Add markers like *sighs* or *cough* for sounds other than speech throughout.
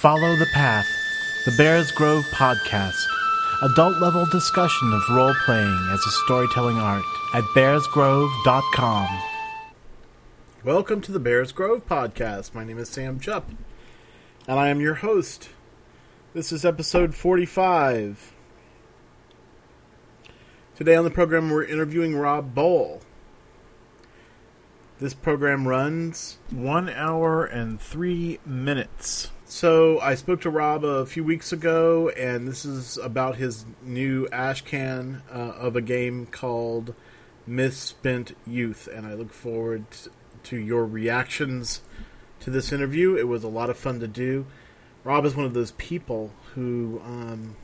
Follow the Path, the Bears Grove podcast, adult level discussion of role playing as a storytelling art at bearsgrove.com. Welcome to the Bears Grove podcast. My name is Sam Chupp, and I am your host. This is episode 45. Today on the program, we're interviewing Rob Bohl. This program runs one hour and three minutes. So I spoke to Rob a few weeks ago, and this is about his new ashcan uh, of a game called Misspent Youth, and I look forward to your reactions to this interview. It was a lot of fun to do. Rob is one of those people who um,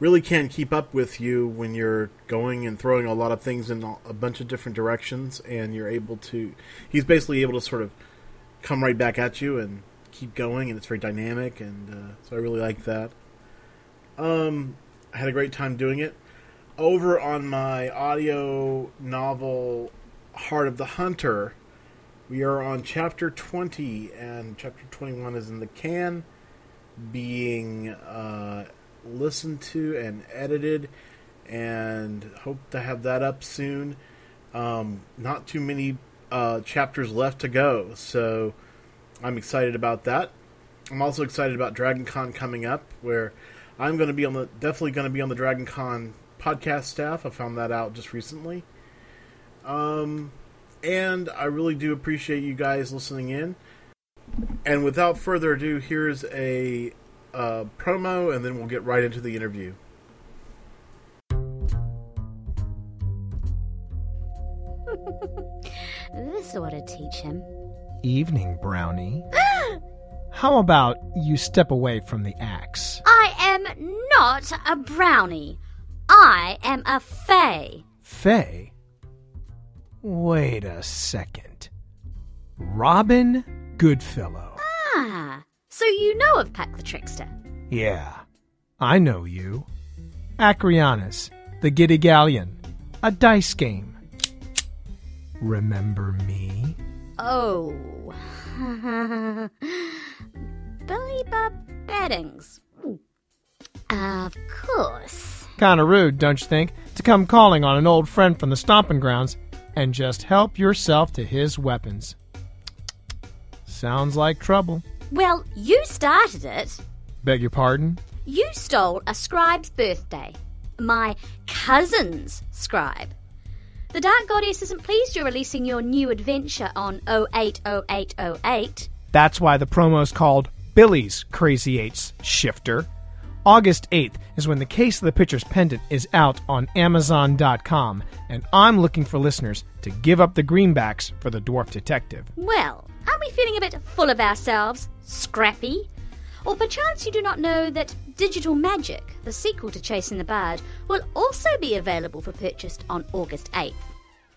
really can keep up with you when you're going and throwing a lot of things in a bunch of different directions, and you're able to. He's basically able to sort of come right back at you and keep going, and it's very dynamic, and uh, so I really like that. Um, I had a great time doing it. Over on my audio novel, Heart of the Hunter, we are on chapter 20, and chapter 21 is in the can, being uh, listened to and edited, and hope to have that up soon. Um, not too many uh, chapters left to go, so I'm excited about that. I'm also excited about Dragon Con coming up, where I'm going to be on the definitely going to be on the Dragon Con podcast staff. I found that out just recently. Um, and I really do appreciate you guys listening in. And without further ado, here's a uh, promo, and then we'll get right into the interview. *laughs* this ought to teach him. Evening, Brownie. *gasps* How about you step away from the axe? I am not a brownie. I am a fae. Fae? Wait a second. Robin Goodfellow. Ah, so you know of Puck the Trickster? Yeah, I know you. Acrianus, the Giddy Galleon, a dice game. Remember me? Oh. *laughs* Billy Bob Beddings. Of course. Kinda rude, don't you think, to come calling on an old friend from the stomping grounds and just help yourself to his weapons. Sounds like trouble. Well, you started it. Beg your pardon? You stole a scribe's birthday. My cousin's scribe. The Dark Goddess isn't pleased you're releasing your new adventure on 080808. That's why the promo's called Billy's Crazy Eights Shifter. August 8th is when the Case of the Pitcher's Pendant is out on Amazon.com, and I'm looking for listeners to give up the greenbacks for the Dwarf Detective. Well, aren't we feeling a bit full of ourselves? Scrappy? Or perchance you do not know that Digital Magic, the sequel to Chasing the Bard, will also be available for purchase on August 8th. *laughs*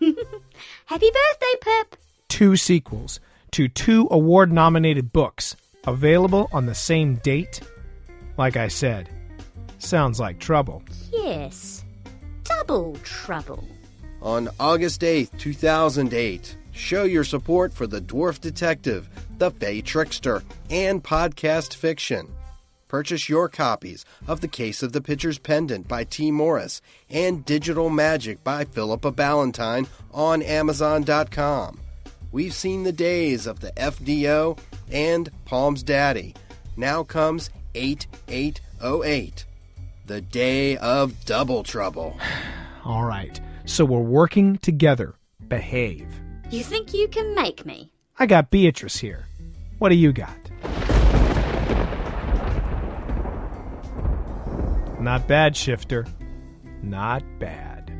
Happy birthday, Pip! Two sequels to two award nominated books available on the same date like I said, sounds like trouble. Yes, double trouble. On August 8th, 2008, show your support for the Dwarf Detective, the Fey Trickster, and podcast fiction. Purchase your copies of The Case of the Pitcher's Pendant by Tee Morris and Digital Magic by Philippa Ballantine on Amazon.com. We've seen the days of the FDO and Palm's Daddy. Now comes 8808. The day of double trouble. *sighs* All right. So we're working together. Behave. You think you can make me? I got Beatrice here. What do you got? Not bad, Shifter. Not bad.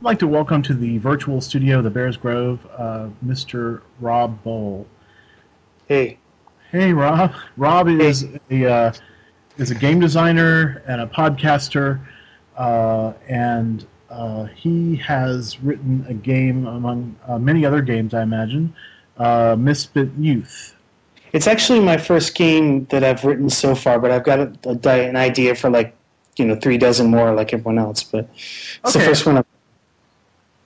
I'd like to welcome to the virtual studio, the Bears Grove, uh, Mr. Rob Bohl. Hey. Hey, Rob. Rob is a uh, is a game designer and a podcaster, uh, and uh, he has written a game among uh, many other games, I imagine, uh, Misspent Youth. It's actually my first game that I've written so far, but I've got a, a, an idea for like you know three dozen more, like everyone else. But it's okay. the first one. I've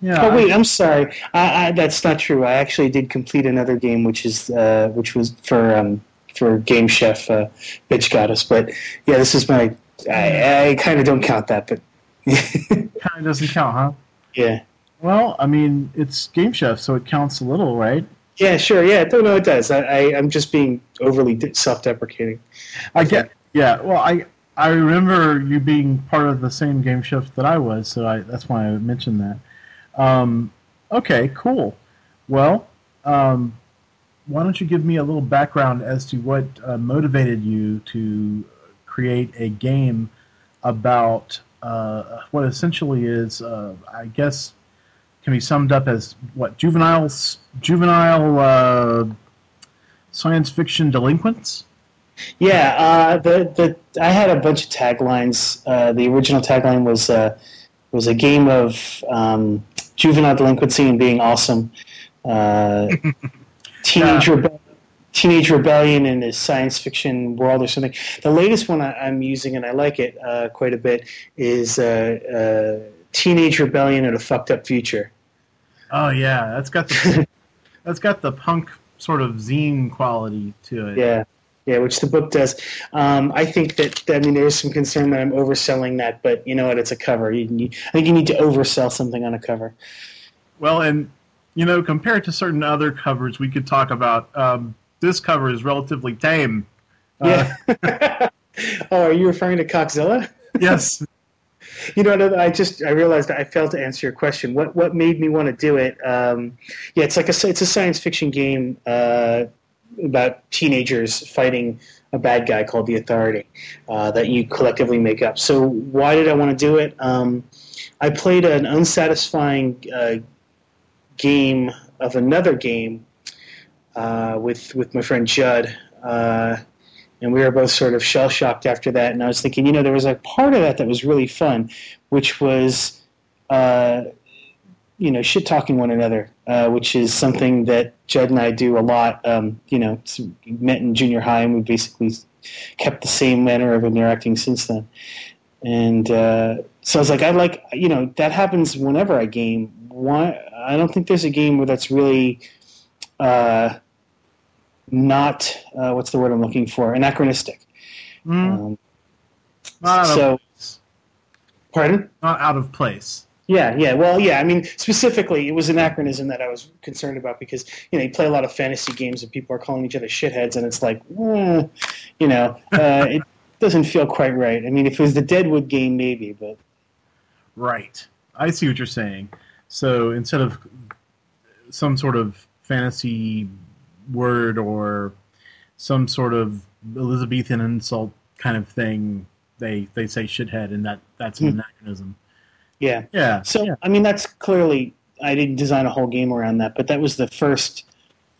Yeah. Oh wait, I'm sorry. I, I, that's not true. I actually did complete another game, which is uh, which was for um, for Game Chef uh, Bitch Goddess. But yeah, this is my. I, I kind of don't count that, but *laughs* kind of doesn't count, huh? yeah, Well, I mean, it's Game Chef, so it counts a little, right? yeah, sure, yeah. No, no, it does. I, I I'm just being overly self-deprecating. I get. Yeah. Well, I I remember you being part of the same Game Chef that I was, so I that's why I mentioned that. Um, okay, cool. Well, um, why don't you give me a little background as to what uh, motivated you to create a game about uh, what essentially is, uh, I guess, can be summed up as what juvenile juvenile uh, science fiction delinquents. Yeah, uh, the the I had a bunch of taglines. Uh, the original tagline was was a game of um, juvenile delinquency and being awesome. Uh, *laughs* teenage rebe- teenage rebellion in a science fiction world or something. The latest one I, I'm using and I like it uh, quite a bit is uh, uh, teenage rebellion in a fucked up future. Oh yeah, that's got the *laughs* that's got the punk sort of zine quality to it. Yeah, yeah, which the book does. Um, I think that I mean there's some concern that I'm overselling that, but you know what? It's a cover. You, you, I think you need to oversell something on a cover. Well, and you know, compared to certain other covers, we could talk about. Um, this cover is relatively tame. Uh, Yeah. *laughs* oh, are you referring to Coxzilla? *laughs* yes. You know, I just I realized I failed to answer your question. What what made me want to do it? Um, yeah, it's like a it's a science fiction game uh, about teenagers fighting a bad guy called the Authority uh, that you collectively make up. So why did I want to do it? Um, I played an unsatisfying uh, game of another game uh, with with my friend Judd. Uh, and we were both sort of shell shocked after that. And I was thinking, you know, there was a part of that that was really fun, which was, uh, you know, shit talking one another, uh, which is something that Judd and I do a lot. Um, you know, met in junior high, and we basically kept the same manner of interacting since then. And uh, so I was like, I like, you know, that happens whenever I game. Why? I don't think there's a game where that's really. Uh, not uh, what's the word I'm looking for anachronistic. Mm, Um, not out so- of place. pardon? Not out of place. Yeah, yeah. Well, yeah. I mean, specifically, it was anachronism that I was concerned about because you know you play a lot of fantasy games and people are calling each other shitheads, and it's like, eh, you know, uh, *laughs* it doesn't feel quite right. I mean, if it was the Deadwood game, maybe, but Right. I see what you're saying. So instead of some sort of fantasy word or some sort of Elizabethan insult kind of thing, they they say shithead, and that that's an Hmm. anachronism. Yeah. Yeah. So yeah. I mean, that's clearly I didn't design a whole game around that, but that was the first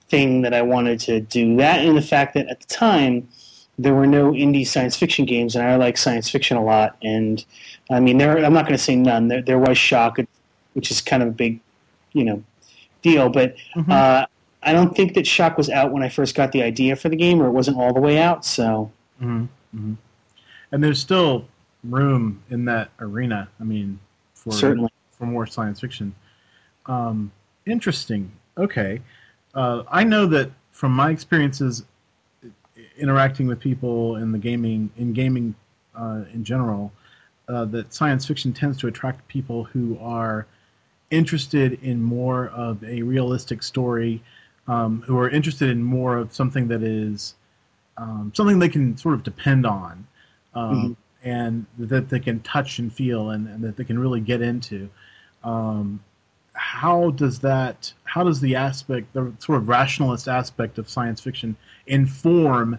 thing that I wanted to do. That and the fact that at the time there were no indie science fiction games, and I like science fiction a lot. And I mean, there I'm not going to say none. There there was Shock, which is kind of a big, you know, deal, but. Mhm. Uh, I don't think that Shock was out when I first got the idea for the game, or it wasn't all the way out. So hmm hmm And there's still room in that arena. I mean, for certainly, for more science fiction. Um, interesting. Okay, uh, I know that from my experiences interacting with people in the gaming in gaming uh, in general, uh, that science fiction tends to attract people who are interested in more of a realistic story, um, who are interested in more of something that is um, something they can sort of depend on, um, and that they can touch and feel, and, and that they can really get into. Um, how does that? How does the aspect, the sort of rationalist aspect of science fiction, inform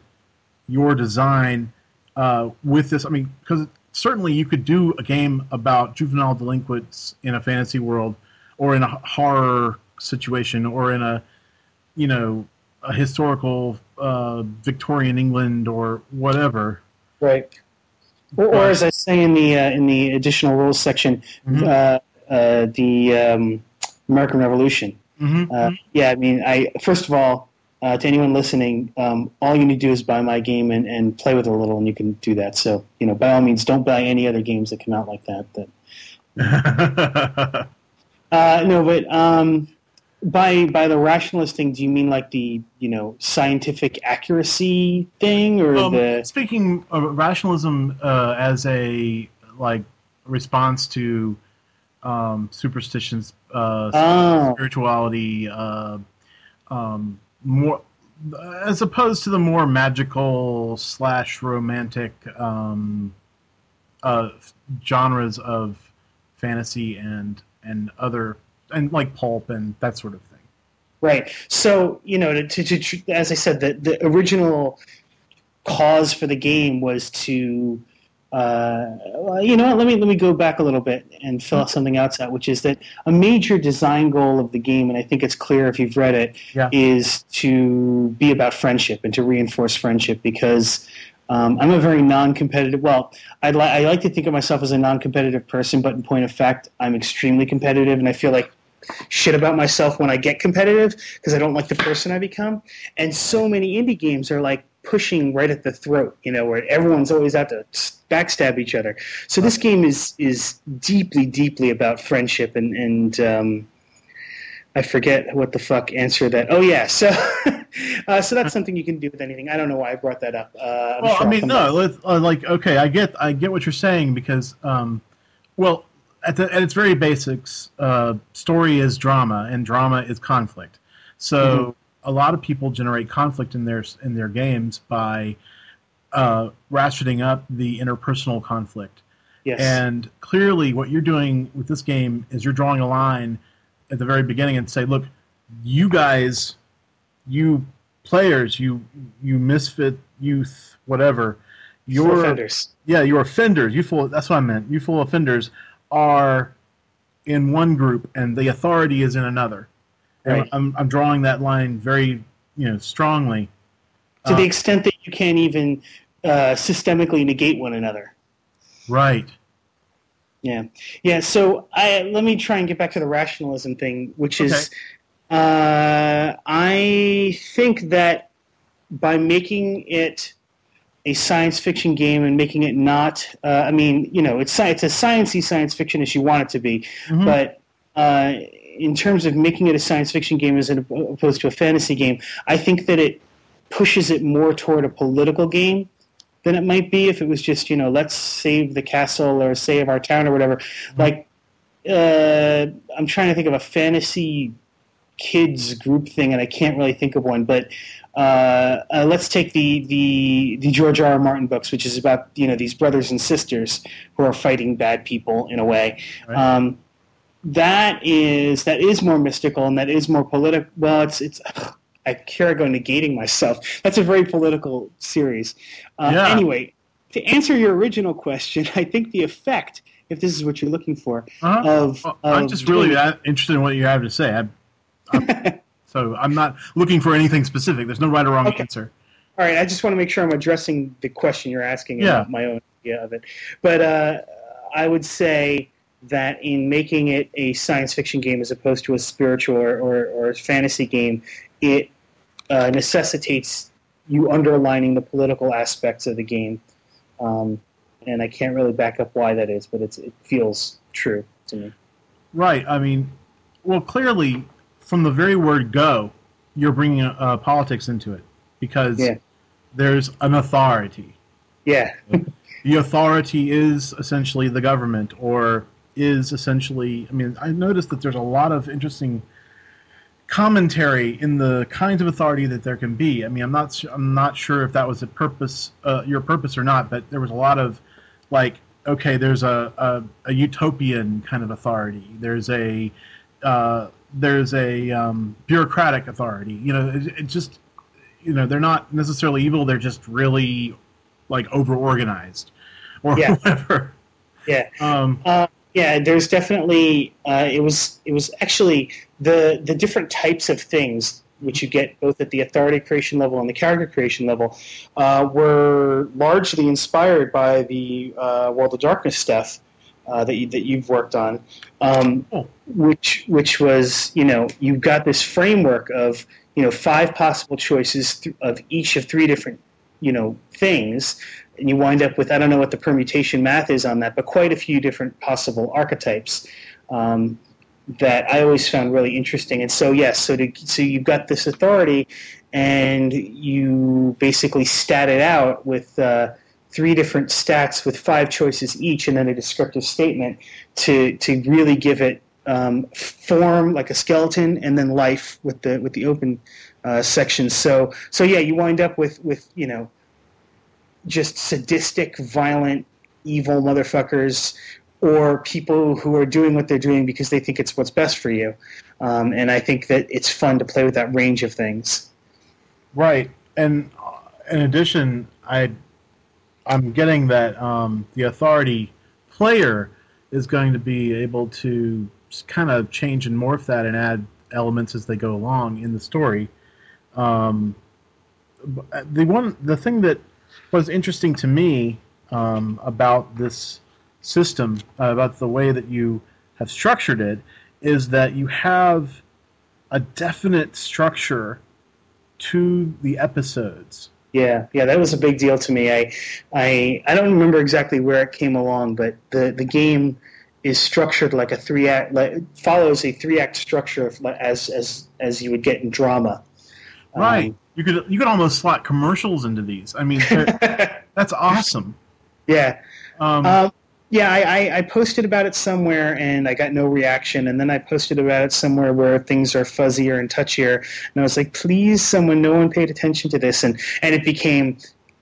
your design uh, with this? I mean, because certainly you could do a game about juvenile delinquents in a fantasy world, or in a horror situation, or in a you know a historical uh, Victorian England or whatever. right. Or, or as I say in the uh, in the additional rules section, Mhm. uh, uh, the um, American Revolution. Mm-hmm. Uh, yeah, I mean, I first of all, uh, to anyone listening, um, all you need to do is buy my game and, and play with it a little, and you can do that. So, you know, by all means, don't buy any other games that come out like that. That *laughs* Uh, no, but um, by by the rationalist thing, do you mean like the you know scientific accuracy thing, or Um, the speaking of rationalism uh, as a like response to um, superstitions, uh, Oh. spirituality, uh, um, more as opposed to the more magical slash romantic um, uh, genres of fantasy and and other and like pulp and that sort of thing. Right. So you know, to, to, to as I said, the the original cause for the game was to, uh, you know, what, let me let me go back a little bit and fill out something else out, which is that a major design goal of the game, and I think it's clear if you've read it, is Yeah. to be about friendship and to reinforce friendship because. Um, I'm a very non-competitive. Well, I, li- I like to think of myself as a non-competitive person, but in point of fact, I'm extremely competitive, and I feel like shit about myself when I get competitive because I don't like the person I become. And so many indie games are like pushing right at the throat, you know, where everyone's always out to backstab each other. So this game is is deeply, deeply about friendship and and um, I forget what the fuck answer that. Oh yeah, so *laughs* uh, so that's something you can do with anything. I don't know why I brought that up. Uh, well, sure I mean, no, uh, like okay, I get, I get what you're saying because, um, well, at, the, at its very basics, uh, story is drama, and drama is conflict. So Mm-hmm. a lot of people generate conflict in their in their games by uh, ratcheting up the interpersonal conflict. Yes. And clearly, what you're doing with this game is you're drawing a line at the very beginning and say, look, you guys, you players, you you misfit youth, whatever, you're offenders. yeah, your offenders, youthful. That's what I meant. Youthful offenders are in one group, and the authority is in another. And Right. I'm I'm drawing that line very you know strongly. To the Uh, extent that you can't even uh, systemically negate one another. right. Yeah, yeah. So I let me try and get back to the rationalism thing, which is, uh, I think that by making it a science fiction game and making it not, uh, I mean, you know, it's it's a sciencey science fiction as you want it to be, Mhm. but uh, in terms of making it a science fiction game as opposed to a fantasy game, I think that it pushes it more toward a political game than it might be if it was just you know let's save the castle or save our town or whatever. Like uh, I'm trying to think of a fantasy kids group thing, and I can't really think of one. But uh, uh, let's take the, the the George R. R. Martin books, which is about you know these brothers and sisters who are fighting bad people in a way. Right. Um, that is that is more mystical and that is more political. Well, it's it's. I care go negating myself. That's a very political series. Uh, Yeah. Anyway, to answer your original question, *laughs* I think the effect, if this is what you're looking for, Uh-huh. of, Well, I'm of just really interested in what you have to say. I'm, I'm, *laughs* so I'm not looking for anything specific. There's no right or wrong Okay. answer. All right, I just want to make sure I'm addressing the question you're asking Yeah. about my own idea of it. But uh, I would say that in making it a science fiction game as opposed to a spiritual or, or, or fantasy game, it uh, necessitates you underlining the political aspects of the game. Um, and I can't really back up why that is, but it's, it feels true to me. Right. I mean, well, clearly, from the very word go, you're bringing uh, politics into it because Yeah. there's an authority. Yeah, *laughs* The authority is essentially the government, or is essentially. I mean, I noticed that there's a lot of interesting commentary in the kinds of authority that there can be. I mean, I'm not. I'm not sure if that was a purpose, uh, your purpose or not, but there was a lot of like, okay, there's a a, a utopian kind of authority. There's a uh, there's a um, bureaucratic authority. You know, it, it just you know they're not necessarily evil. They're just really like over organized or Yeah. whatever. yeah. Um, Uh, yeah, there's definitely uh, it was it was actually the the different types of things which you get both at the authority creation level and the character creation level uh, were largely inspired by the uh, World of Darkness stuff uh, that you, that you've worked on, um, which which was you know you've got this framework of you know five possible choices th- of each of three different you know things and you wind up with I don't know what the permutation math is on that, but quite a few different possible archetypes um, that I always found really interesting. And so yes, so to, so you've got this authority, and you basically stat it out with. Uh, three different stats with five choices each, and then a descriptive statement to to really give it um, form like a skeleton, and then life with the with the open uh. So so yeah, you wind up with with you know just sadistic, violent, evil motherfuckers. Or people who are doing what they're doing because they think it's what's best for you, um, and I think that it's fun to play with that range of things. Right, and uh, in addition, I I'm getting that um, the authority player is going to be able to kind of change and morph that and add elements as they go along in the story. Um, the one, the thing that was interesting to me um, about this system, uh, about the way that you have structured it, is that you have a definite structure to the episodes. Yeah, yeah, that was a big deal to me. I, I, I don't remember exactly where it came along, but the the game is structured like a three act, like follows a three act structure as as as you would get in drama. Right. Um, you could you could almost slot commercials into these. I mean, *laughs* that's awesome. Yeah. Um, um, yeah, I, I, posted about it somewhere and I got no reaction. And then I posted about it somewhere where things are fuzzier and touchier. And I was like, please, someone, no one paid attention to this. And, and it became,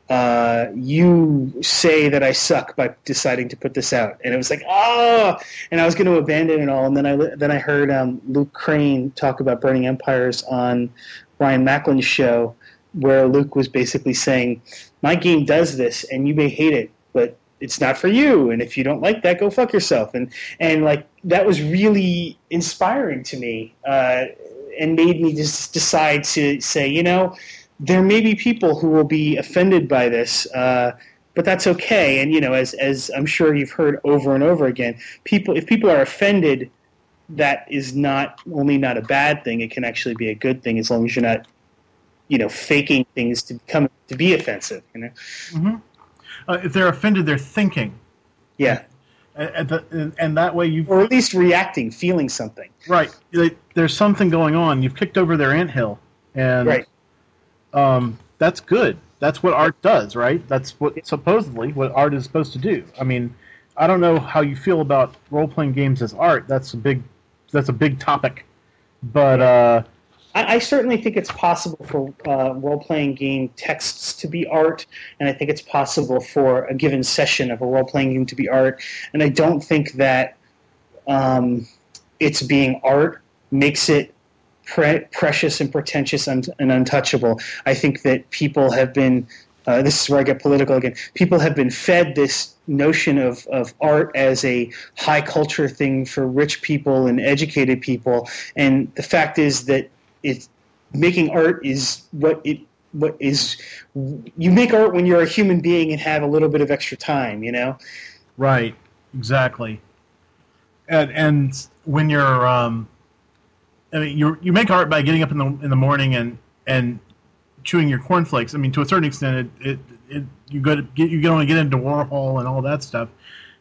uh, you say that I suck by deciding to put this out. And it was like, oh, and I was going to abandon it all. And then I, then I heard um, Luke Crane talk about Burning Empires on Ryan Macklin's show, where Luke was basically saying, my game does this and you may hate it, but it's not for you. And if you don't like that go fuck yourself. And and like that was really inspiring to me uh, and made me just decide to say you know there may be people who will be offended by this uh, but that's okay. And you know as as i'm sure you've heard over and over again people if people are offended that is not only not a bad thing it can actually be a good thing as long as you're not you know faking things to become to be offensive you know? Mm-hmm uh, if they're offended, they're thinking. Yeah. And, the, and that way you or at least reacting, feeling something. Right. There's something going on. You've kicked over their anthill, and right. Um, that's good. That's what art does, right? That's what supposedly what art is supposed to do. I mean, I don't know how you feel about role playing games as art. That's a big that's a big topic, but uh, I, I certainly think it's possible for uh, role playing game texts to be art, and I think it's possible for a given session of a role playing game to be art. And I don't think that um, it's being art makes it pre- precious and pretentious and, and, untouchable. I think that people have been. Uh, this is where I get political again. People have been fed this notion of, of art as a high culture thing for rich people and educated people. And the fact is that it's making art is what it what is you make art when you're a human being and have a little bit of extra time, you know. Right. Exactly. And and when you're um, I mean you you make art by getting up in the in the morning and and chewing your cornflakes. I mean, to a certain extent, it, it, it you go to get you only get into Warhol and all that stuff.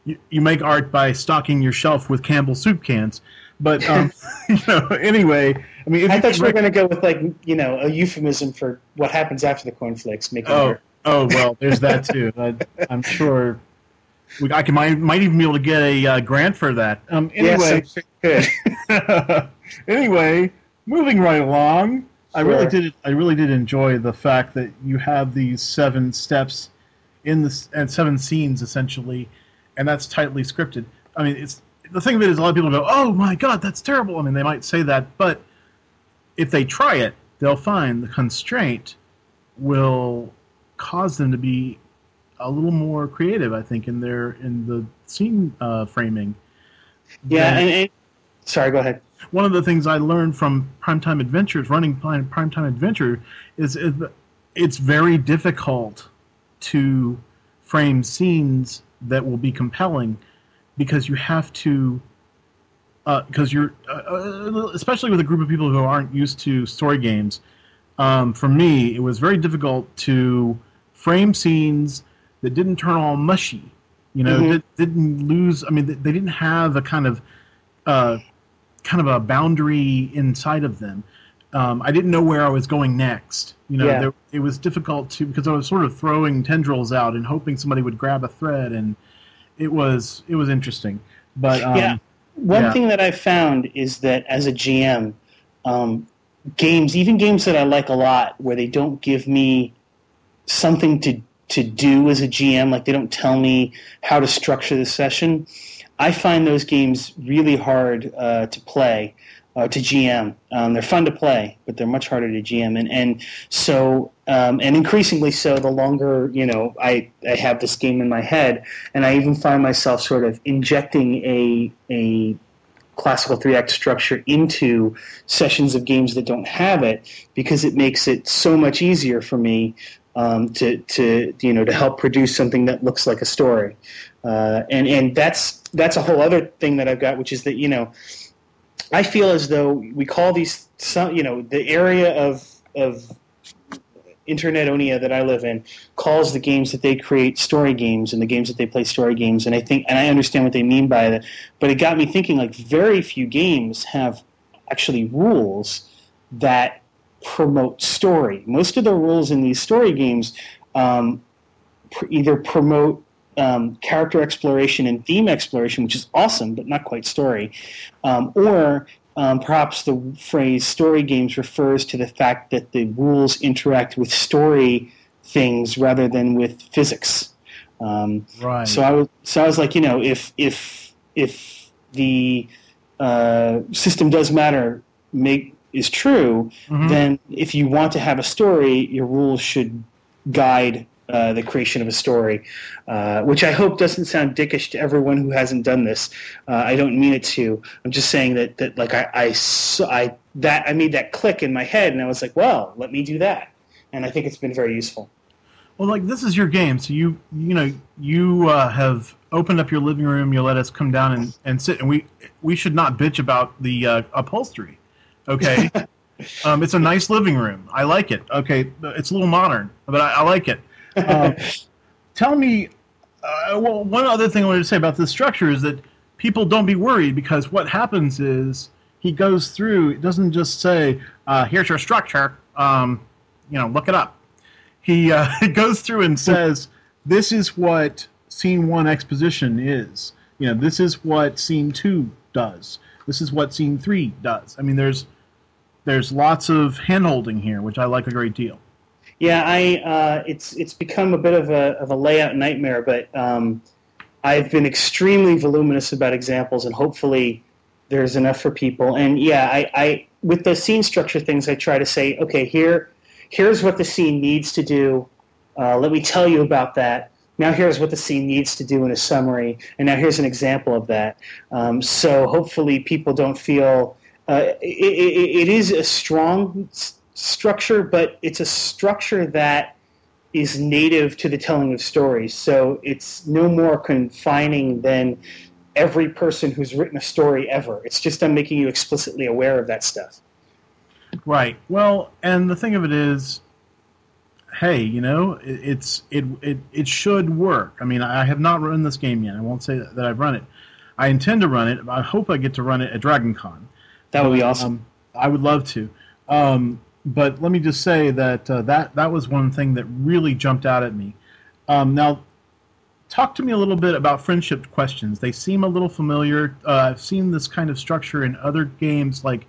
You, you make art by stocking your shelf with Campbell soup cans. But um, *laughs* *laughs* you know, anyway, I mean, I thought you were going to go with like you know a euphemism for what happens after the cornflakes. Make oh, oh well, there's that too. I, am sure we, I can might, might even be able to get a uh, grant for that. Um, anyway, yes, *laughs* anyway, moving right along. Sure. I really did. I really did enjoy the fact that you have these seven steps in this and seven scenes essentially, and that's tightly scripted. I mean, it's the thing of it is a lot of people go, "Oh my god, that's terrible." I mean, they might say that, but if they try it, they'll find the constraint will cause them to be a little more creative. I think in their in the scene uh, framing. Yeah, and, and, sorry, go ahead. One of the things I learned from Primetime Adventures, running Primetime Adventure, is, is it's very difficult to frame scenes that will be compelling because you have to because uh, you're uh, uh, especially with a group of people who aren't used to story games. Um, for me, it was very difficult to frame scenes that didn't turn all mushy. You know, mm-hmm. that didn't lose. I mean, they, they didn't have a kind of uh, kind of a boundary inside of them. Um, I didn't know where I was going next. You know, Yeah. there, it was difficult to because I was sort of throwing tendrils out and hoping somebody would grab a thread, and it was it was interesting. But um, Yeah. One Yeah. thing that I found is that as a GM, um, games, even games that I like a lot, where they don't give me something to to do as a GM, like they don't tell me how to structure the session, I find those games really hard uh, to play. Uh, to GM, um, they're fun to play, but they're much harder to GM, and and so um, and increasingly so. The longer you know, I I have this game in my head, and I even find myself sort of injecting a a classical three act structure into sessions of games that don't have it because it makes it so much easier for me um, to to you know to help produce something that looks like a story, uh, and and that's that's a whole other thing that I've got, which is that you know I feel as though we call these some you know the area of of internet onia that I live in calls the games that they create story games and the games that they play story games. And I think and I understand what they mean by that. But it got me thinking like very few games have actually rules that promote story. Most of the rules in these story games um, pr- either promote um, character exploration and theme exploration which is awesome but not quite story um, or um, perhaps the phrase story games refers to the fact that the rules interact with story things rather than with physics. Um, right. so I was so I was like, you know, if if if the uh, system does matter make is true, Mhm. then if you want to have a story, your rules should guide uh, the creation of a story. Uh, which I hope doesn't sound dickish to everyone who hasn't done this. Uh, I don't mean it to. I'm just saying that that like I I, I that I made that click in my head, and I was like, well, let me do that. And I think it's been very useful. Well, like this is your game, so you you know you uh, have opened up your living room. You let us come down and, and sit, and we we should not bitch about the uh, upholstery. Okay, *laughs* um, it's a nice living room. I like it. Okay, it's a little modern, but I, I like it. Um, tell me, uh, well, one other thing I wanted to say about this structure is that people don't be worried because what happens is he goes through. It doesn't just say, uh, "Here's your structure." Um, you know, look it up he uh, *laughs* goes through and says, "This is what scene one exposition is. You know, this is what scene two does. This is what scene three does. I mean, there's there's lots of handholding here, which I like a great deal. Yeah, I uh, it's it's become a bit of a of a layout nightmare, but um, I've been extremely voluminous about examples, and hopefully there's enough for people. And yeah, I, I with the scene structure things, I try to say, okay, here here's what the scene needs to do. Uh, let me tell you about that. Now here's what the scene needs to do in a summary, and now here's an example of that. Um, so hopefully people don't feel uh, it, it, it is a strong structure, but it's a structure that is native to the telling of stories. So it's no more confining than every person who's written a story ever. It's just I'm making you explicitly aware of that stuff. Right. Well, and the thing of it is, hey, you know, it, it's it, it it should work. I mean, I have not run this game yet. I won't say that, that I've run it. I intend to run it. I hope I get to run it at Dragon Con. That would be awesome. Um, I would love to. Um, but let me just say that uh, that that was one thing that really jumped out at me. Um, now, talk to me a little bit about friendship questions. They seem a little familiar. Uh, I've seen this kind of structure in other games, like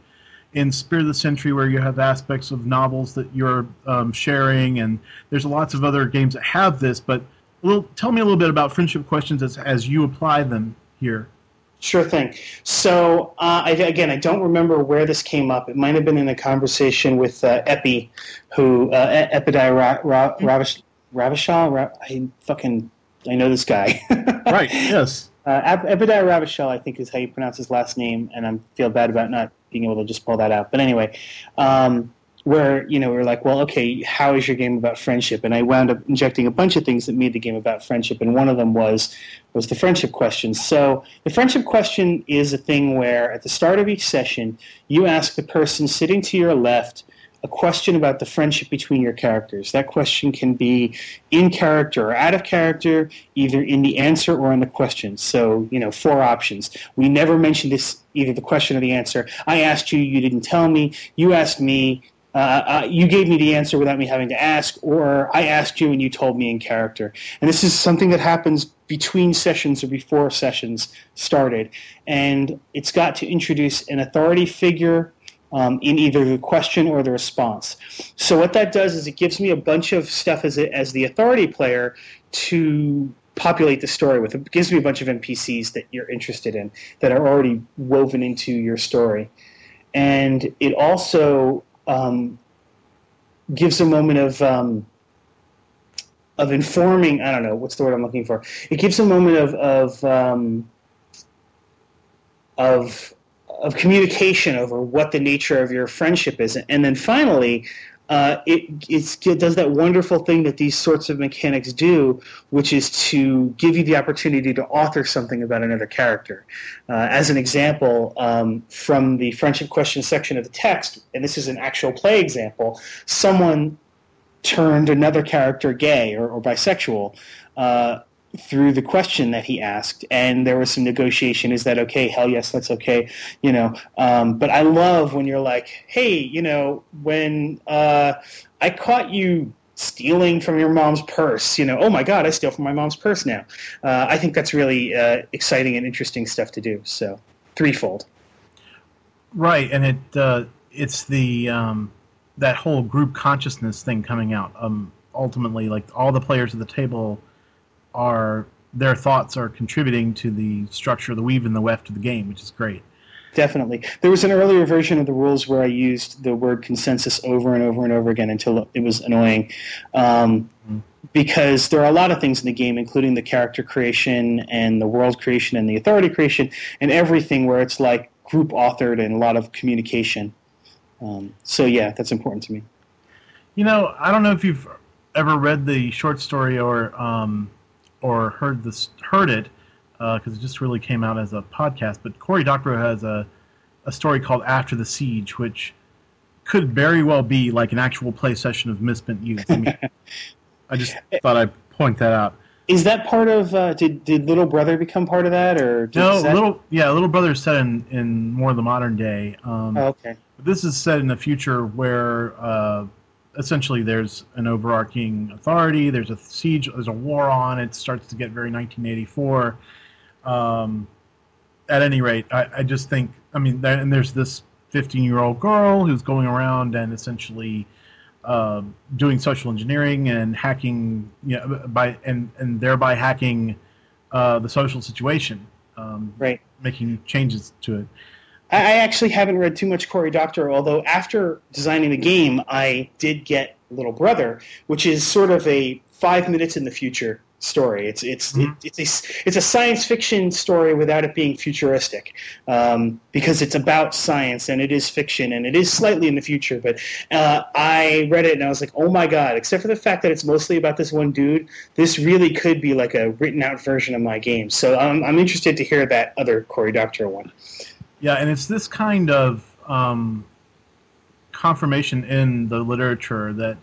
in Spirit of the Century, where you have aspects of novels that you're um, sharing, and there's lots of other games that have this. But little, tell me a little bit about friendship questions as, as you apply them here. Sure thing. So uh, I, again, I don't remember where this came up. It might have been in a conversation with uh, Epi, who uh, Epidiah Ra- Ra- Ravish- Ravishal. Ra- I fucking I know this guy. *laughs* Right. Yes. Uh, Ep- Epidiah Ravishal, I think, is how you pronounce his last name, and I feel bad about not being able to just pull that out. But anyway, um, where you know we were like, well, okay, how is your game about friendship? And I wound up injecting a bunch of things that made the game about friendship, and one of them was was the friendship question. So the friendship question is a thing where at the start of each session, you ask the person sitting to your left a question about the friendship between your characters. That question can be in character or out of character, either in the answer or in the question. So, you know, four options. We never mentioned this, either the question or the answer. I asked you, you didn't tell me. You asked me, uh, uh, you gave me the answer without me having to ask, or I asked you and you told me in character. And this is something that happens between sessions or before sessions started. And it's got to introduce an authority figure um, in either the question or the response. So what that does is it gives me a bunch of stuff as, a, as the authority player to populate the story with. It gives me a bunch of NPCs that you're interested in that are already woven into your story. And it also um, gives a moment of um, of informing. I don't know what's the word I'm looking for. It gives a moment of of um, of of communication over what the nature of your friendship is, and then finally, uh, it, it does that wonderful thing that these sorts of mechanics do, which is to give you the opportunity to author something about another character. Uh, as an example, um, from the friendship question section of the text, and this is an actual play example, someone turned another character gay or, or bisexual. Uh, through the question that he asked, and there was some negotiation. Is that okay? Hell yes, that's okay. You know, um, but I love when you're like, hey, you know, when uh, I caught you stealing from your mom's purse, you know, oh my god, I steal from my mom's purse now. Uh, I think that's really uh, exciting and interesting stuff to do. So threefold. Right, and it uh, it's the um, that whole group consciousness thing coming out. Um, ultimately, like all the players at the table are their thoughts are contributing to the structure, the weave and the weft of the game, which is great. Definitely. There was an earlier version of the rules where I used the word consensus over and over and over again until it was annoying. Um, mm-hmm. Because there are a lot of things in the game, including the character creation and the world creation and the authority creation and everything where it's like group authored and a lot of communication. Um, so, yeah, that's important to me. You know, I don't know if you've ever read the short story or um, or heard this heard it because uh, it just really came out as a podcast. But Cory Doctorow has a a story called After the Siege, which could very well be like an actual play session of Misspent Youth. I, mean, *laughs* I just thought I'd point that out. Is that part of? Uh, did did Little Brother become part of that, or no? That... Little yeah, Little Brother is set in in more of the modern day. Um, oh, okay. This is set in the future where uh, essentially there's an overarching authority. There's a siege. There's a war on. It starts to get very 1984. Um, at any rate, I, I just think. I mean, and there's this 15 year old girl who's going around and essentially uh, doing social engineering and hacking, you know, by and and thereby hacking uh, the social situation. Um, right. Making changes to it. I actually haven't read too much Cory Doctorow, although after designing the game, I did get Little Brother, which is sort of a five minutes in the future story. It's it's mm-hmm. it, it's a it's a science fiction story without it being futuristic, um, because it's about science and it is fiction and it is slightly in the future. But uh, I read it and I was like, oh my god! Except for the fact that it's mostly about this one dude, this really could be like a written out version of my game. So I'm I'm interested to hear that other Cory Doctorow one. Yeah, and it's this kind of um, confirmation in the literature that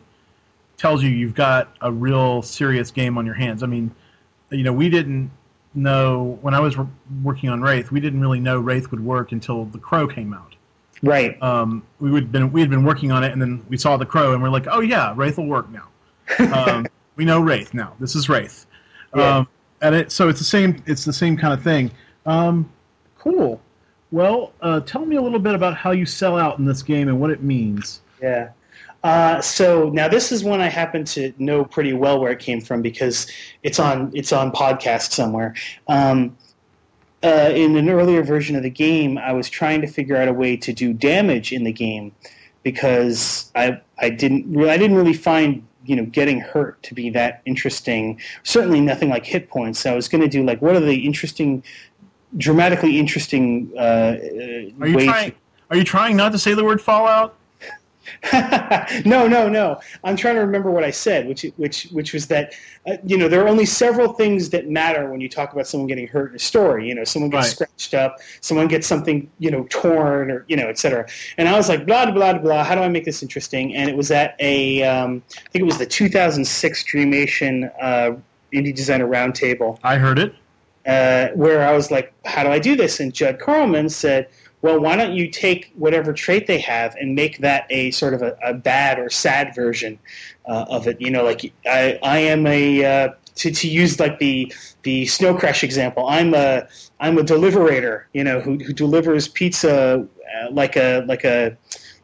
tells you you've got a real serious game on your hands. I mean, you know, we didn't know when I was working on Wraith, we didn't really know Wraith would work until the Crow came out. Right. Um, we would been we had been working on it, and then we saw the Crow, and we're like, oh yeah, Wraith will work now. *laughs* Um, we know Wraith now. This is Wraith. Yeah. Um, and it so it's the same it's the same kind of thing. Um, cool. Well, uh, tell me a little bit about how you sell out in this game and what it means. Yeah. Uh, so now this is one I happen to know pretty well where it came from because it's on it's on podcast somewhere. Um, uh, in an earlier version of the game, I was trying to figure out a way to do damage in the game because I I didn't I didn't really find you know getting hurt to be that interesting. Certainly nothing like hit points. So I was going to do like what are the interesting dramatically interesting uh, are you trying? Are you trying not to say the word Fallout? *laughs* no, no, no. I'm trying to remember what I said, which which which was that uh, you know there are only several things that matter when you talk about someone getting hurt in a story. You know, someone gets Right. scratched up, someone gets something you know torn, or you know, et cetera. And I was like, blah blah blah blah. How do I make this interesting? And it was at a um, I think it was the 2006 Dreamation uh, Indie Designer Roundtable I heard it. Uh, where I was like, how do I do this? And Judd Karlman said, well, why don't you take whatever trait they have and make that a sort of a, a bad or sad version uh, of it? You know, like I, I am a uh, to, to use like the the snow crash example. I'm a I'm a deliverator. You know, who, who delivers pizza uh, like a like a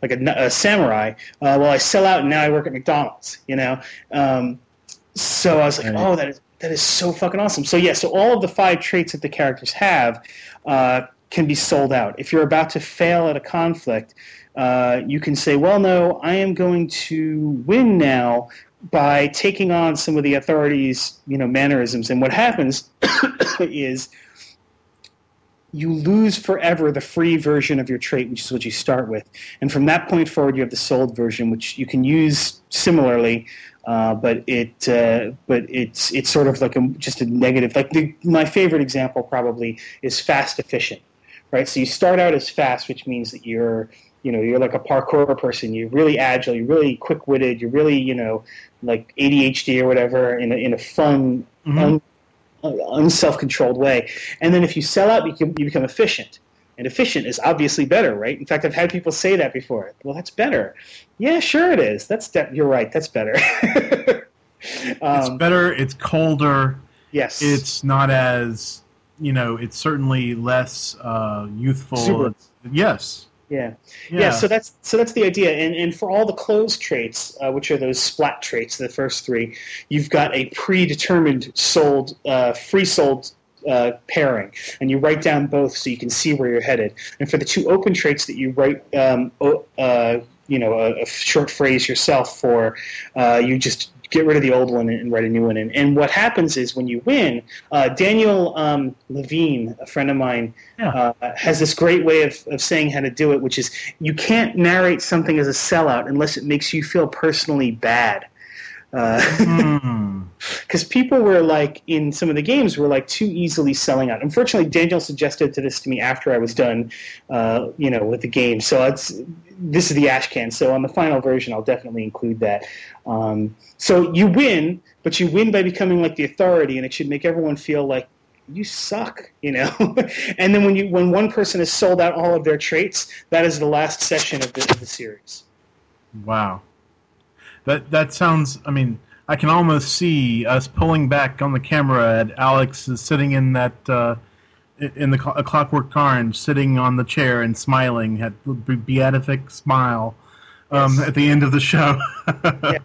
like a, a samurai. Uh, well, I sell out and now I work at McDonald's. You know. Um, so I was like, oh, that is that is so fucking awesome. So yeah, so all of the five traits that the characters have uh, can be sold out. If you're about to fail at a conflict, uh, you can say, well, no, I am going to win now by taking on some of the authorities' you know mannerisms. And what happens *coughs* is you lose forever the free version of your trait, which is what you start with. And from that point forward, you have the sold version, which you can use similarly, uh, but it uh, but it's it's sort of like a, just a negative. Like the, my favorite example probably is fast efficient, right? So you start out as fast, which means that you're you know you're like a parkour person. You're really agile. You're really quick witted. You're really you know like ADHD or whatever in a, in a fun. Mhm. Un, unself-controlled way, and then if you sell out, you, can, you become efficient, and efficient is obviously better, right? In fact, I've had people say that before. Well, that's better. Yeah, sure it is. That's de- you're right. That's better. *laughs* It's um, better. It's colder. yes, It's not as you know. It's certainly less uh, youthful. It's- yes. yeah. Yeah. yeah. So that's so that's the idea. And and for all the closed traits, uh, which are those splat traits, the first three, you've got a predetermined sold, uh, free sold. Uh, pairing, and you write down both so you can see where you're headed. And for the two open traits that you write, um, uh, you know, a, a short phrase yourself for, uh, you just get rid of the old one and write a new one. And, and what happens is when you win, uh, Daniel um, Levine, a friend of mine, Yeah. uh, has this great way of, of saying how to do it, which is you can't narrate something as a sellout unless it makes you feel personally bad. *laughs* Because people were like, in some of the games, were like too easily selling out. Unfortunately, Daniel suggested to this to me after I was done, uh, you know, with the game. So it's this is the ash can. So on the final version, I'll definitely include that. Um, so you win, but you win by becoming like the authority, and it should make everyone feel like you suck, you know. *laughs* and then when you when one person has sold out all of their traits, that is the last session of the, of the series. Wow. That that sounds. I mean, I can almost see us pulling back on the camera at Alex is sitting in that uh, in the cl- a Clockwork Orange, sitting on the chair and smiling, had the beatific smile um, Yes. at the end of the show. *laughs*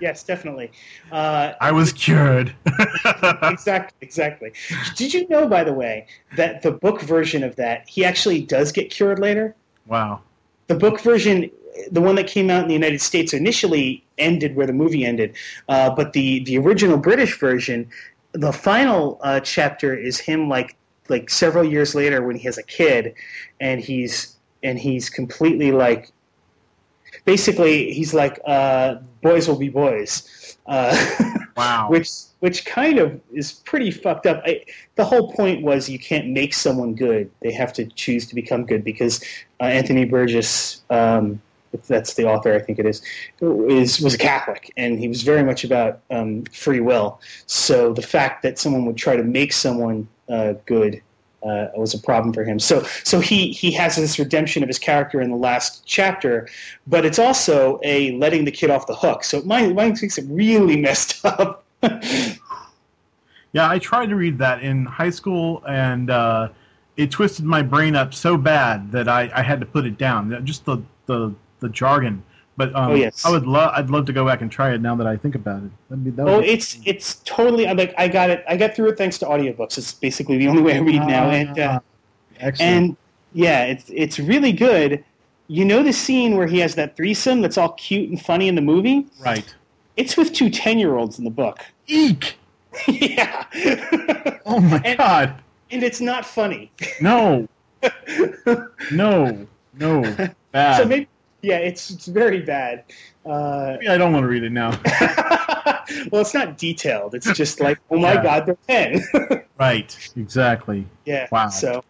Yes, definitely. Uh, I was cured. *laughs* exactly, exactly. Did you know, by the way, that the book version of that he actually does get cured later? wow. The book version, the one that came out in the United States, initially ended where the movie ended, uh, but the the original British version, the final uh, chapter is him like like several years later when he has a kid, and he's and he's completely like. Basically, he's like, uh, "Boys will be boys," uh, *laughs* Wow. which which kind of is pretty fucked up. I, the whole point was you can't make someone good; they have to choose to become good. Because uh, Anthony Burgess, um, that's the author, I think it is, is was a Catholic, and he was very much about um, free will. So the fact that someone would try to make someone uh, good. Uh, was a problem for him. So, so he he has this redemption of his character in the last chapter, but it's also a letting the kid off the hook. So mine mine makes it really *laughs* messed up. Yeah, I tried to read that in high school, and uh, it twisted my brain up so bad that I, I had to put it down. Just the the, the jargon. But um, Oh, yes. I would love I'd love to go back and try it now that I think about it. That'd be, that Oh, it's it's totally. I'm like I got it. I got through it thanks to audiobooks. It's basically the only way I read now, and uh, excellent. and yeah, it's it's really good. You know the scene where he has that threesome that's all cute and funny in the movie? right. It's with two 10 year olds in the book. Eek! *laughs* yeah. Oh my And- god! and it's not funny. No, *laughs* no, no, bad. So maybe yeah, it's it's very bad. Uh, Maybe I don't want to read it now. *laughs* well, it's not detailed. It's just like, oh my Yeah. god, they're ten. *laughs* right. Exactly. yeah. Wow. So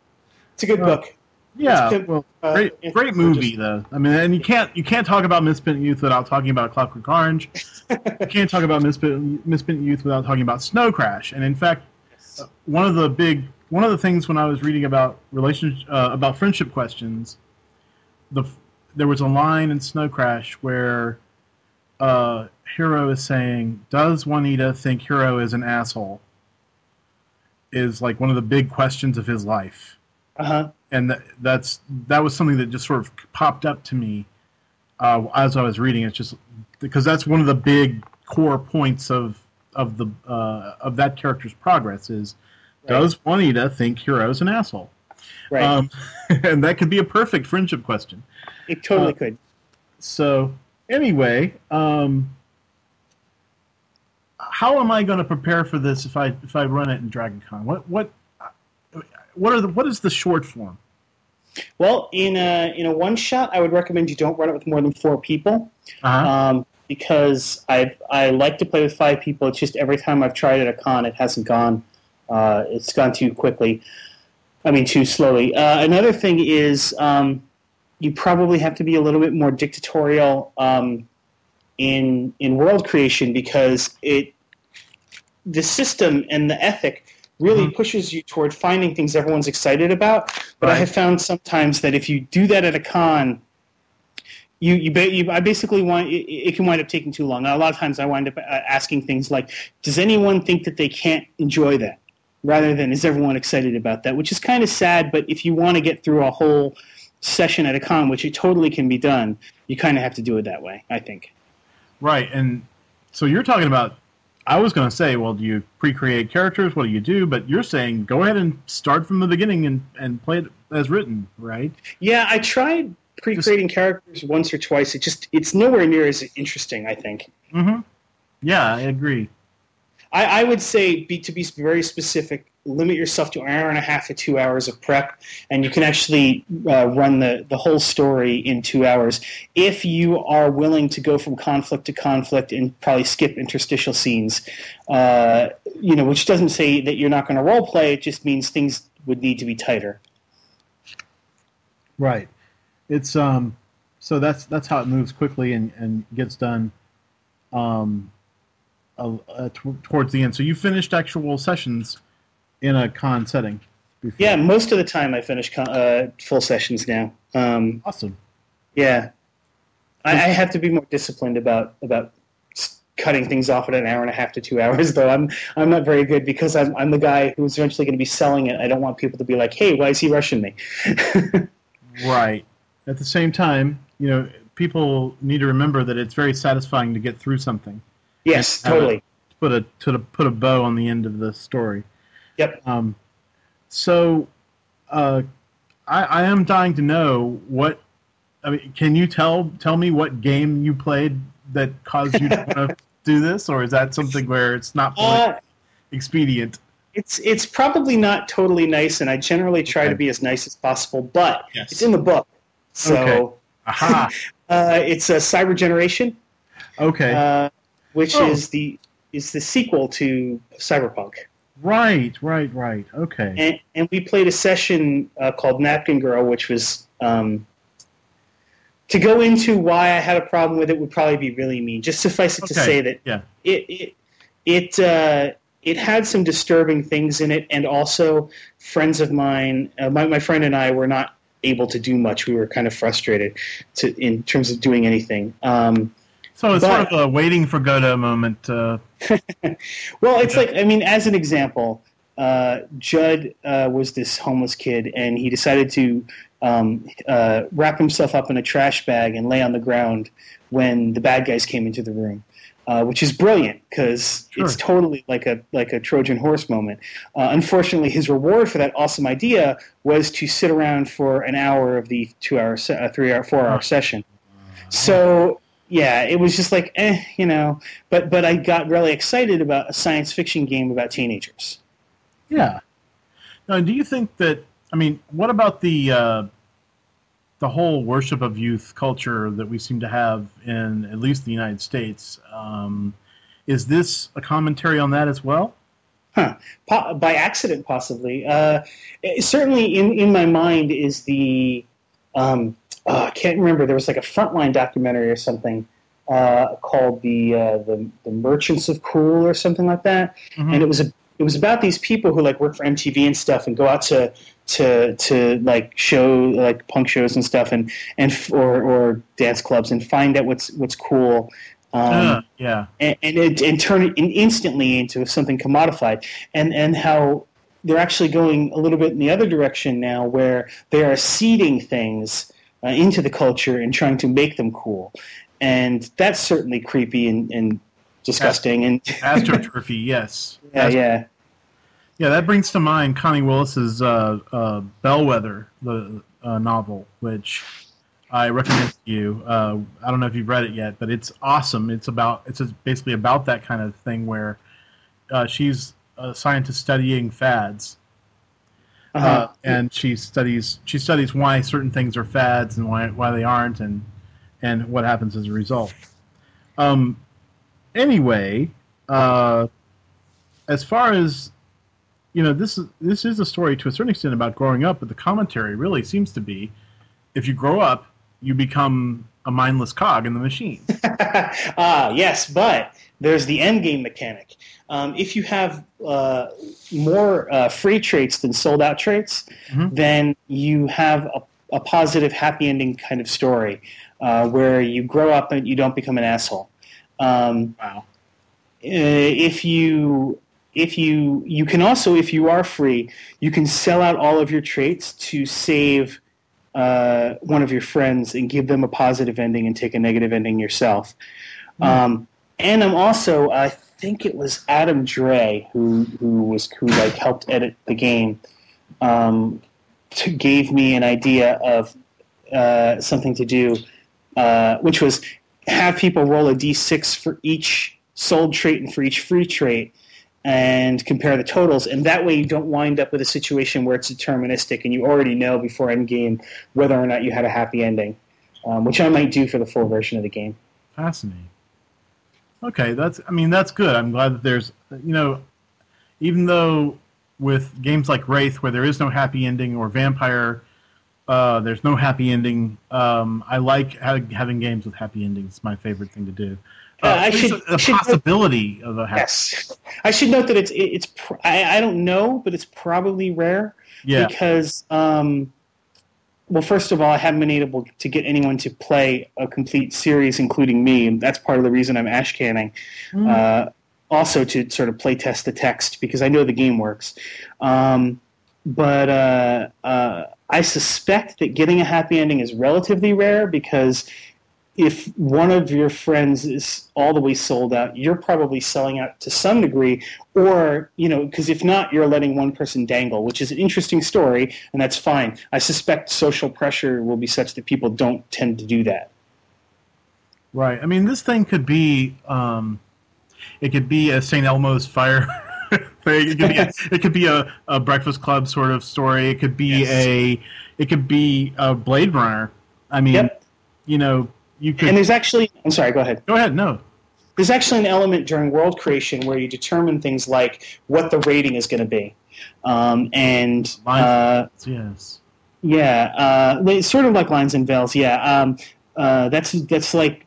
it's a good Well, book. Yeah. It's- Well, uh, great, great movie though. I mean, and you can't you can't talk about Misspent Youth without talking about Clockwork Orange. you can't talk about Misspent, Misspent Youth without talking about Snow Crash. And in fact, uh, one of the big one of the things when I was reading about relationship uh, about friendship questions, the there was a line in Snow Crash where uh, Hero is saying, "Does Juanita think Hero is an asshole?" Is like one of the big questions of his life Uh huh. and that, that's that was something that just sort of popped up to me uh, as I was reading. It's just because that's one of the big core points of of the uh, of that character's progress is Right. does Juanita think Hero is an asshole? Right. Um, *laughs* and that could be a perfect friendship question. it totally uh, could. So anyway, um, how am I going to prepare for this if I if I run it in Dragon Con? What what what are the what is the short form? Well, in a in a one shot, I would recommend you don't run it with more than four people. Uh-huh. um, because I I like to play with five people. It's just every time I've tried it at a con, it hasn't gone. Uh, it's gone too quickly. I mean, too slowly. Uh, another thing is um, you probably have to be a little bit more dictatorial um, in in world creation because it the system and the ethic really Mhm. pushes you toward finding things everyone's excited about. But I have found sometimes that if you do that at a con, you you, you I basically want it, it can wind up taking too long. Now, a lot of times I wind up uh, asking things like, "Does anyone think that they can't enjoy that?" Rather than "Is everyone excited about that?" Which is kind of sad. But if you want to get through a whole session at a con, which it totally can be done, you kind of have to do it that way. I think. Right, and so you're talking about. I was going to say, well, do you pre-create characters? What do you do? But you're saying go ahead and start from the beginning and, and play it as written, right? Yeah, I tried pre-creating characters once or twice. It just it's nowhere near as interesting. I think. Mm-hmm. Yeah, I agree. I, I would say be to be very specific. Limit yourself to an hour and a half to two hours of prep, and you can actually uh, run the, the whole story in two hours. If you are willing to go from conflict to conflict and probably skip interstitial scenes, uh, you know, which doesn't say that you're not going to role play. It just means things would need to be tighter. Right. It's um. So that's that's how it moves quickly and, and gets done. Um, uh, uh, t- towards the end. So you finished actual sessions in a con setting. Before. Yeah, most of the time I finish con- uh, full sessions now. Um, Awesome. Yeah, I, I have to be more disciplined about about cutting things off at an hour and a half to two hours. Though I'm I'm not very good because I'm I'm the guy who's eventually going to be selling it. I don't want people to be like, "Hey, why is he rushing me?" *laughs* Right. At the same time, you know, people need to remember that it's very satisfying to get through something. Yes, totally. Put a to put a bow on the end of the story. Yep. Um, so, uh, I, I am dying to know what. I mean, can you tell tell me what game you played that caused you to *laughs* to do this, or is that something where it's not Uh, expedient? it's it's probably not totally nice, and I generally try Okay. to be as nice as possible. But Yes. it's in the book, so Okay. Aha. *laughs* uh, it's a Cyber Generation, Okay. uh, which Oh. is the is the sequel to Cyberpunk. right. Right. Right. Okay. and, and we played a session uh, called Napkin Girl, which was um, to go into why I had a problem with it would probably be really mean. Just suffice it to say that Yeah. it it it, uh, it had some disturbing things in it, and also friends of mine, uh, my my friend and I were not able to do much. We were kind of frustrated to in terms of doing anything. Um, So it's But- sort of a waiting for Godot moment. Uh, *laughs* Well, it's like I mean, as an example, uh, Judd uh, was this homeless kid, and he decided to um, uh, wrap himself up in a trash bag and lay on the ground when the bad guys came into the room. Uh, which is brilliant because Sure. it's totally like a like a Trojan horse moment. Uh, unfortunately, his reward for that awesome idea was to sit around for an hour of the two hour, se- uh, three hour, four hour session. So yeah, it was just like, eh, you know. But but I got really excited about a science fiction game about teenagers. yeah. Now, do you think that? I mean, what about the uh, the whole worship of youth culture that we seem to have in at least the United States. Um, is this a commentary on that as well? Huh. Po- by accident, possibly. Uh, certainly, in, in my mind is the um, oh, I can't remember. There was like a frontline documentary or something uh, called the, uh, the the Merchants of Cool or something like that, Mhm. and it was a it was about these people who like work for MTV and stuff and go out to to to like show like punk shows and stuff and and f- or or dance clubs and find out what's what's cool. Um, Uh, yeah. and and, it, and turn it in instantly into something commodified, and and how they're actually going a little bit in the other direction now, where they are seeding things uh, into the culture and trying to make them cool, and that's certainly creepy and, and disgusting. And Astroturfy, *laughs* yes. yeah, yeah, Yeah, that brings to mind Connie Willis's uh, uh, Bellwether, the uh, novel, which I recommend to you. Uh, I don't know if you've read it yet, but it's awesome. It's about it's basically about that kind of thing where uh, she's a scientist studying fads, uh-huh. uh, and she studies she studies why certain things are fads and why why they aren't, and and what happens as a result. Um, anyway, uh, as far as you know, this is this is a story to a certain extent about growing up, but the commentary really seems to be, if you grow up, you become a mindless cog in the machine. *laughs* ah, yes, but there's the end game mechanic. Um, if you have uh, more uh, free traits than sold out traits, Mhm. then you have a, a positive, happy ending kind of story uh, where you grow up and you don't become an asshole. Um, Wow. uh, if you if you you can also if you are free you can sell out all of your traits to save uh, one of your friends and give them a positive ending and take a negative ending yourself. Um, and i'm also i think it was Adam Dray who who was who like helped edit the game um, to, gave me an idea of uh, something to do uh, which was have people roll a d6 for each sold trait and for each free trait and compare the totals and that way you don't wind up with a situation where it's deterministic and you already know before end game whether or not you had a happy ending um, which i might do for the full version of the game Fascinating. Okay, that's. I mean, that's good. I'm glad that there's. You know, even though with games like Wraith, where there is no happy ending, or Vampire, uh, there's no happy ending. Um, I like having, having games with happy endings. It's my favorite thing to do. Uh, I should- a, a should- possibility of a happy. yes i should note that it's it's pr- I, I don't know but it's probably rare Yeah. because um, well first of all i haven't been able to get anyone to play a complete series including me and that's part of the reason i'm ash canning Mm. uh, also to sort of play test the text because i know the game works um, but uh, uh, i suspect that getting a happy ending is relatively rare because if one of your friends is all the way sold out, you're probably selling out to some degree, or you know, because if not, you're letting one person dangle, which is an interesting story, and that's fine. I suspect social pressure will be such that people don't tend to do that. Right. I mean, this thing could be. Um, it could be a St. Elmo's fire. *laughs* thing. It could be. A, it could be a, a Breakfast Club sort of story. It could be Yes. a. It could be a Blade Runner. I mean, Yep. you know, you could. And there's actually, I'm sorry, go ahead. go ahead. No. There's actually an element during world creation where you determine things like what the rating is going to be, um, and uh, yes. Yeah, uh, it's sort of like lines and veils. Yeah, um, uh, that's that's like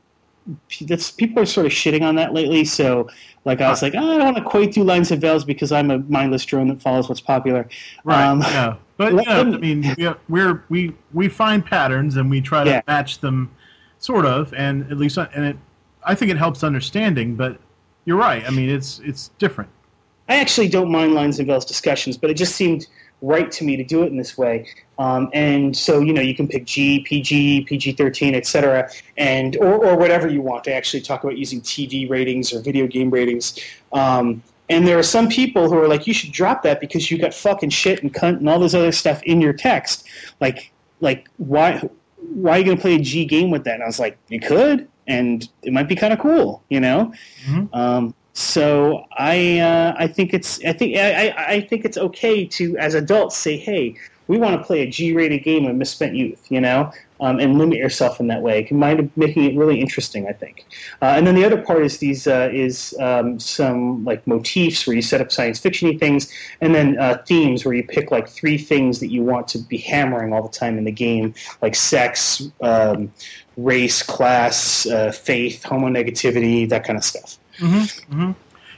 that's people are sort of shitting on that lately. So, like, I was like, oh, I don't want to quite do lines and veils because I'm a mindless drone that follows what's popular. Right. Um, yeah. But let- you know, I mean, we, we're we we find patterns and we try to Yeah. match them, sort of, and at least and it. I think it helps understanding, but you're right. I mean, it's it's different. I actually don't mind lines and veils discussions, but it just seemed right to me to do it in this way. Um, and so, you know, you can pick G, PG, PG 13, etc., and or, or whatever you want. They actually talk about using TV ratings or video game ratings. Um, and there are some people who are like, you should drop that because you got fucking shit and cunt and all this other stuff in your text. Like, like why why are you going to play a G game with that? And I was like, you could, and it might be kind of cool, you know. Mhm. Um, so I uh, I think it's I think I, I I think it's okay to as adults say, hey, we want to play a G-rated game of misspent youth, you know, um, and limit yourself in that way. Mind making it really interesting, I think. Uh, and then the other part is these uh, is um, some like motifs where you set up science fictiony things, and then uh, themes where you pick like three things that you want to be hammering all the time in the game, like sex, um, race, class, uh, faith, homonegativity, that kind of stuff. Mm-hmm, mm-hmm.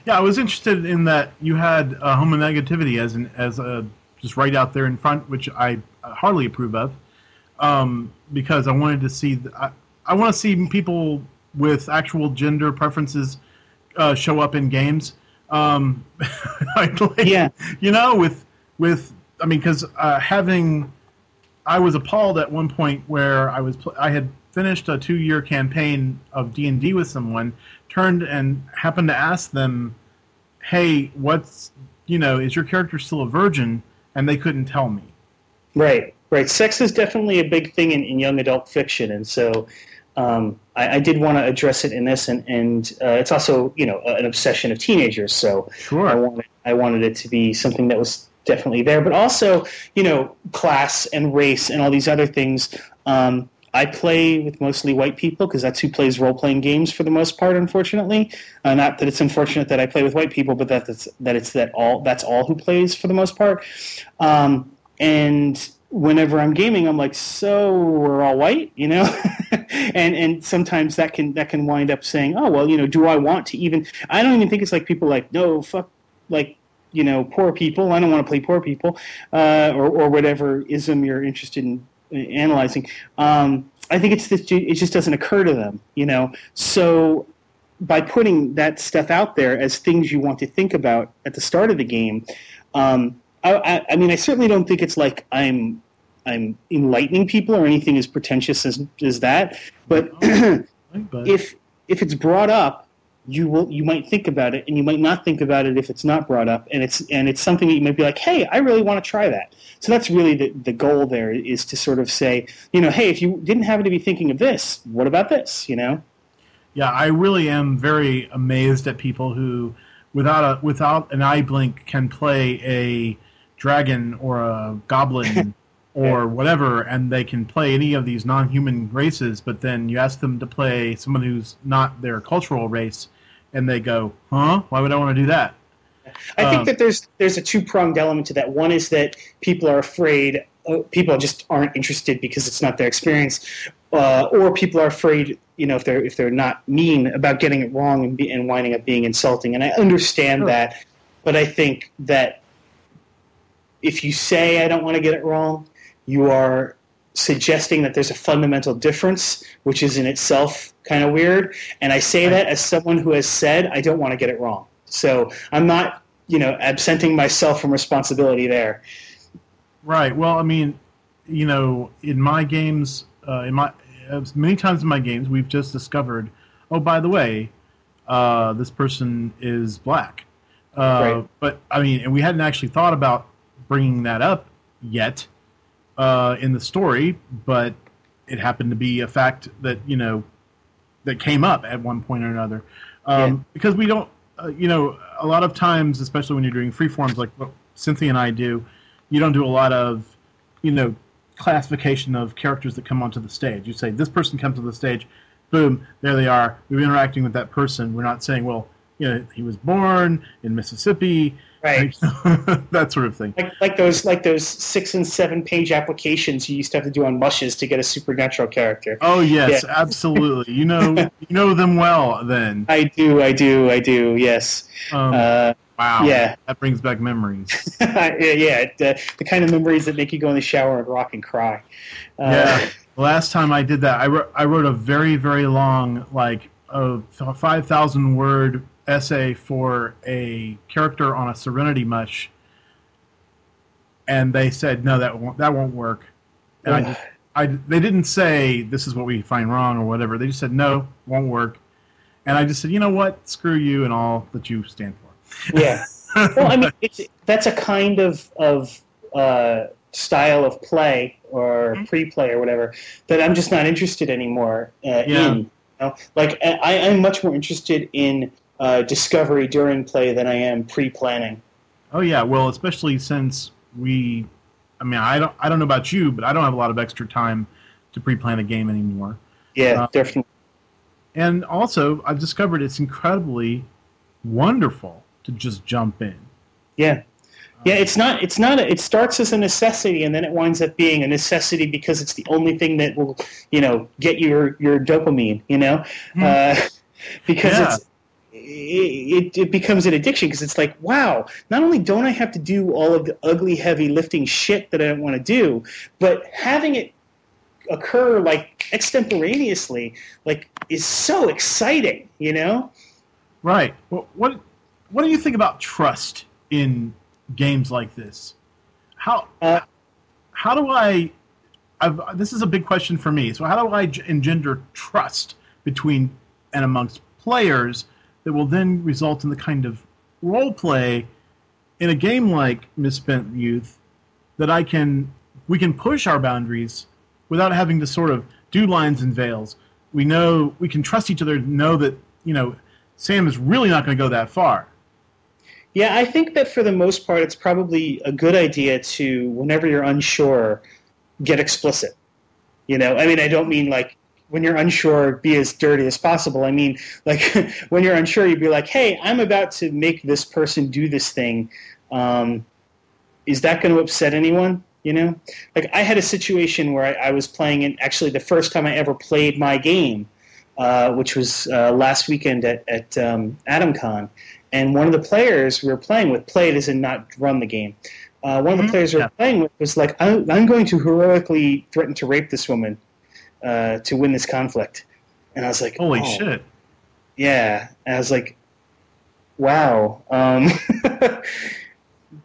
Yeah, I was interested in that you had uh, homonegativity as an as a just right out there in front, which I hardly approve of, um, because I wanted to see I, I want to see people with actual gender preferences uh, show up in games. Um, *laughs* like, yeah, you know, with with I mean, because uh, having I was appalled at one point where I was I had finished a two year campaign of D and D with someone, turned and happened to ask them, "Hey, what's you know, is your character still a virgin?" And they couldn't tell me. Right, right. Sex is definitely a big thing in, in young adult fiction, and so um, I, I, did want to address it in this, and, and uh, it's also you know an obsession of teenagers. So sure. I wanted I wanted it to be something that was definitely there, but also you know class and race and all these other things. Um, I play with mostly white people because that's who plays role playing games for the most part. Unfortunately, uh, not that it's unfortunate that I play with white people, but that it's that it's that all that's all who plays for the most part. Um, and whenever I'm gaming, I'm like, so we're all white, you know, *laughs* and and sometimes that can that can wind up saying, oh well, you know, do I want to even? I don't even think it's like people like no fuck like you know poor people. I don't want to play poor people uh, or or whatever ism you're interested in analyzing. Um, I think it's that it just doesn't occur to them, you know. So by putting that stuff out there as things you want to think about at the start of the game, um, I, I, mean, I certainly don't think it's like I'm I'm enlightening people or anything as pretentious as, as that. But *clears throat* if if it's brought up you will you might think about it and you might not think about it if it's not brought up and it's and it's something that you might be like hey i really want to try that. So that's really the, the goal there is to sort of say you know hey if you didn't happen to be thinking of this what about this? You know? Yeah i really am very amazed at people who without a without an eye blink can play a dragon or a goblin *laughs* or whatever, and they can play any of these non-human races. But then you ask them to play someone who's not their cultural race, and they go, "Huh? Why would I want to do that?" I um, think that there's there's a two pronged element to that. One is that people are afraid, uh, people just aren't interested because it's not their experience, uh, or people are afraid, you know, if they're if they're not mean about getting it wrong and, be, and winding up being insulting. And I understand sure. that, but I think that if you say I don't want to get it wrong, you are suggesting that there's a fundamental difference, which is in itself kind of weird. And I say that as someone who has said, I don't want to get it wrong. So I'm not, you know, absenting myself from responsibility there. Right. Well, I mean, you know, in my games, uh, in my many times in my games, we've just discovered, oh, by the way, uh, this person is black. Uh, right. But I mean, and we hadn't actually thought about bringing that up yet uh, in the story, but it happened to be a fact that you know that came up at one point or another. Um, yeah. Because we don't, uh, you know, a lot of times, especially when you're doing free forms like what Cynthia and I do, you don't do a lot of, you know, classification of characters that come onto the stage. You say this person comes to the stage, boom, there they are. We're interacting with that person. We're not saying, well, you know, he was born in Mississippi right? *laughs* that sort of thing. Like, like those like those six and seven page applications you used to have to do on mushes to get a supernatural character. Oh yes, yeah. *laughs* absolutely. You know you know them well then. *laughs* I do, I do, I do. Yes. Um, uh, wow. Yeah, that brings back memories. yeah, yeah the, the, kind of memories that make you go in the shower and rock and cry. Uh, yeah. Last time I did that, I wrote I wrote a very very long like a five thousand word essay for a character on a Serenity mush, and they said no, that won't, that won't work. And I, just, I, they didn't say this is what we find wrong or whatever. They just said no, won't work. And I just said, you know what, screw you and all that you stand for. Yeah. *laughs* well, I mean, it's, that's a kind of of uh, style of play or mm-hmm. pre-play or whatever that I'm just not interested anymore uh, yeah. in. You know? Like I, I'm much more interested in uh, discovery during play than I am pre-planning. Oh yeah, well, especially since we I mean, I don't I don't know about you, but I don't have a lot of extra time to pre-plan a game anymore. Yeah, Uh, definitely. And also, I've discovered it's incredibly wonderful to just jump in. Yeah. Yeah, it's not. It's not. A, it starts as a necessity, and then it winds up being a necessity because it's the only thing that will, you know, get your your dopamine. You know, uh, *laughs* because Hmm. Yeah. it's it, it becomes an addiction because it's like, wow, not only don't I have to do all of the ugly, heavy lifting shit that I don't want to do, but having it occur like extemporaneously, like, is so exciting. You know? Right. Well, what what do you think about trust in games like this? How Uh, how do I? I've, this is a big question for me. So how do I engender trust between and amongst players that will then result in the kind of role play in a game like Misspent Youth that I can we can push our boundaries without having to sort of do lines and veils. We know we can trust each other to know that you know Sam is really not going to go that far. Yeah, I think that for the most part, it's probably a good idea to, whenever you're unsure, get explicit. You know, I mean, I don't mean like when you're unsure, be as dirty as possible. I mean, like *laughs* when you're unsure, you'd be like, hey, I'm about to make this person do this thing. Um, is that going to upset anyone? You know, like I had a situation where I, I was playing it, actually, the first time I ever played my game, uh, which was uh, last weekend at, at um, AdamCon and one of the players we were playing with played as in not run the game. Uh, one of the Mhm. players we were Yeah. playing with was like, I'm, I'm going to heroically threaten to rape this woman uh, to win this conflict. And I was like, Holy oh, shit! Yeah. And I was like, wow. Um, *laughs*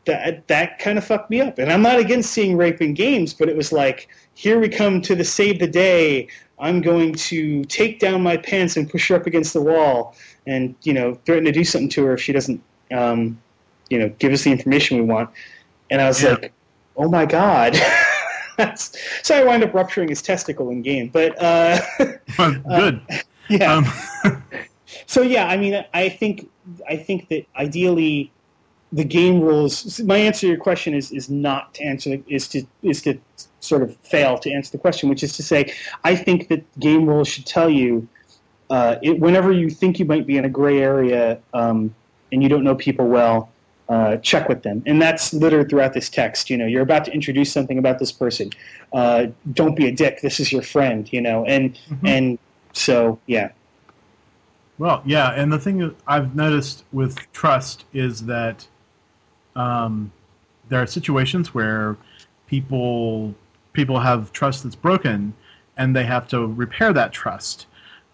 that, that kind of fucked me up. And I'm not against seeing rape in games, but it was like, here we come to the save the day. I'm going to take down my pants and push her up against the wall and, you know, threaten to do something to her if she doesn't, um, you know, give us the information we want. And I was Yeah. like, oh my God. *laughs* So I wound up rupturing his testicle in game. But, uh, *laughs* Good. yeah. Um, *laughs* So yeah, I mean, I think I think that ideally, the game rules. My answer to your question is is not to answer is to is to sort of fail to answer the question, which is to say, I think that game rules should tell you uh, it, whenever you think you might be in a gray area um, and you don't know people well. Uh, check with them, and that's littered throughout this text. You know, you're about to introduce something about this person. Uh, don't be a dick. This is your friend. You know, and and so yeah. Well, yeah, and the thing I've noticed with trust is that um, there are situations where people people have trust that's broken, and they have to repair that trust.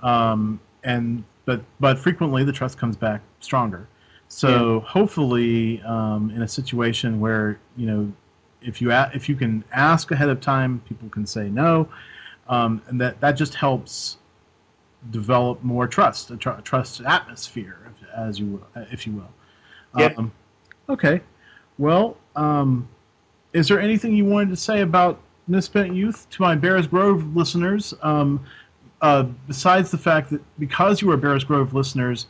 Um, and but but frequently the trust comes back stronger. So hopefully, um, in a situation where you know, if you a- if you can ask ahead of time, people can say no, um, and that that just helps develop more trust, a tr- trust atmosphere, as you will, if you will. Yep. Um, okay. Well, um, is there anything you wanted to say about Misspent Youth to my Bear's Grove listeners? Um, uh, besides the fact that because you are Bear's Grove listeners,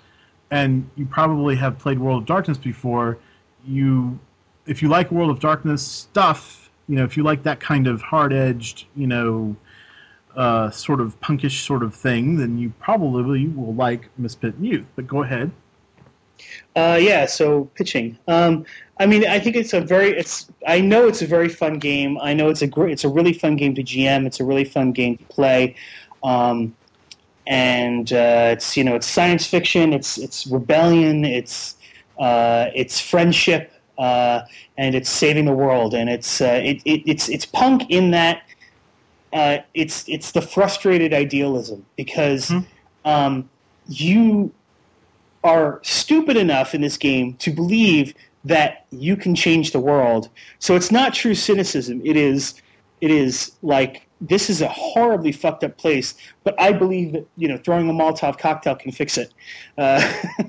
and you probably have played World of Darkness before, you, if you like World of Darkness stuff, you know, if you like that kind of hard-edged, you know, uh, sort of punkish sort of thing, then you probably will like Misfit Youth. But go ahead. Uh, yeah, so pitching. Um, I mean, I think it's a very. It's. I know it's a very fun game. I know it's a great. It's a really fun game to GM. It's a really fun game to play, um, and uh, it's you know it's science fiction. It's it's rebellion. It's uh, it's friendship, uh, and it's saving the world. And it's uh, it, it, it's it's punk in that uh, it's it's the frustrated idealism because Hmm. um, you are stupid enough in this game to believe that you can change the world. So it's not true cynicism. It is it is like this is a horribly fucked up place, but I believe that you know throwing a Molotov cocktail can fix it. Uh,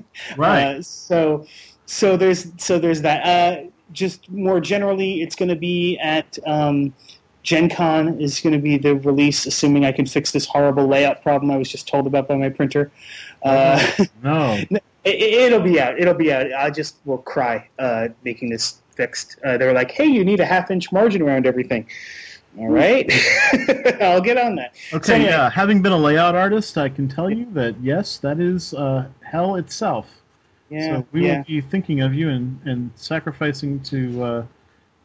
*laughs* Right. uh, so so there's so there's that. Uh, just more generally, it's going to be at um, Gen Con is going to be the release, assuming I can fix this horrible layout problem I was just told about by my printer. Uh, *laughs* No. *laughs* it, it'll be out. It'll be out. I just will cry uh, making this fixed. Uh, they were like, "Hey, you need a half inch margin around everything." All right, *laughs* I'll get on that. Okay, So anyway- yeah. Having been a layout artist, I can tell you that yes, that is uh, hell itself. Yeah, so we yeah. will be thinking of you and, and sacrificing to uh,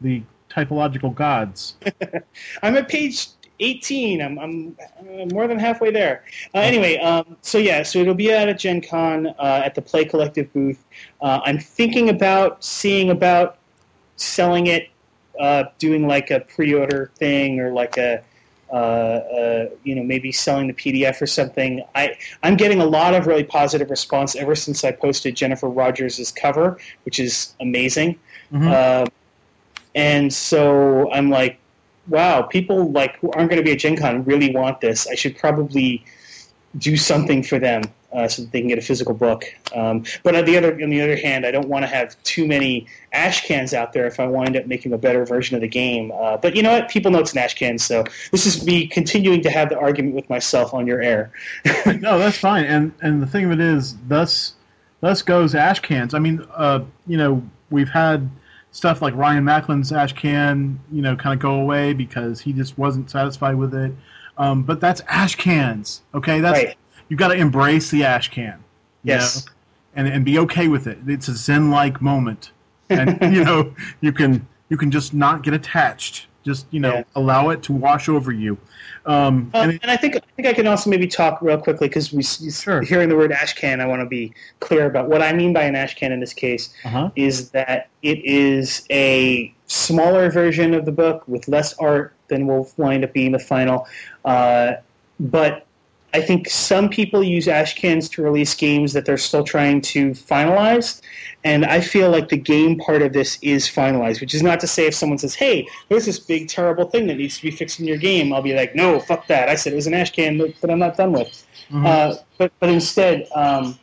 the typological gods. *laughs* I'm at page 18. I'm, I'm uh, more than halfway there. Uh, anyway, um, so yeah, so it'll be out at Gen Con uh, at the Play Collective booth. Uh, I'm thinking about seeing about selling it, uh, doing like a pre-order thing or like a. Uh, uh, you know, maybe selling the PDF or something. I I'm getting a lot of really positive response ever since I posted Jennifer Rogers' cover, which is amazing. Mhm. Uh, and so I'm like, wow, people like who aren't going to be at Gen Con really want this. I should probably do something for them uh, so that they can get a physical book. Um, but on the other on the other hand, I don't want to have too many ash cans out there if I wind up making a better version of the game. Uh, but you know what? People know it's an ash can, so this is me continuing to have the argument with myself on your air. *laughs* no, that's fine. And and the thing of it is, thus thus goes ash cans. I mean, uh, you know, we've had stuff like Ryan Macklin's ash can, you know, kind of go away because he just wasn't satisfied with it. Um, but that's ash cans. Okay, that's Right. You got to embrace the ash can. Yes. know, and and be okay with it. It's a zen-like moment, and *laughs* you know you can you can just not get attached. Just you know Yeah. allow it to wash over you. Um, Um, and and, I think I think I can also maybe talk real quickly because we Sure. hearing the word ash can, I want to be clear about what I mean by an ash can in this case. uh-huh. is that it is a smaller version of the book with less art than will wind up being the final. Uh, but I think some people use ash cans to release games that they're still trying to finalize. And I feel like the game part of this is finalized, which is not to say if someone says, hey, there's this big, terrible thing that needs to be fixed in your game, I'll be like, no, fuck that. I said it was an ash can that I'm not done with. Mhm. Uh, but, but instead, um,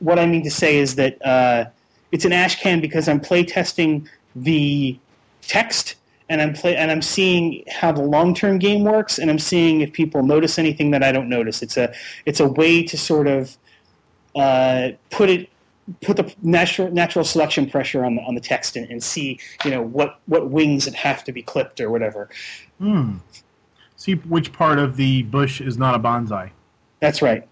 what I mean to say is that uh, it's an ash can because I'm playtesting the text and I'm play and I'm seeing how the long term game works and I'm seeing if people notice anything that I don't notice. It's a it's a way to sort of uh, put it put the natural natural selection pressure on the on the text and, and see you know what what wings that have to be clipped or whatever. Hmm. See which part of the bush is not a bonsai. That's right.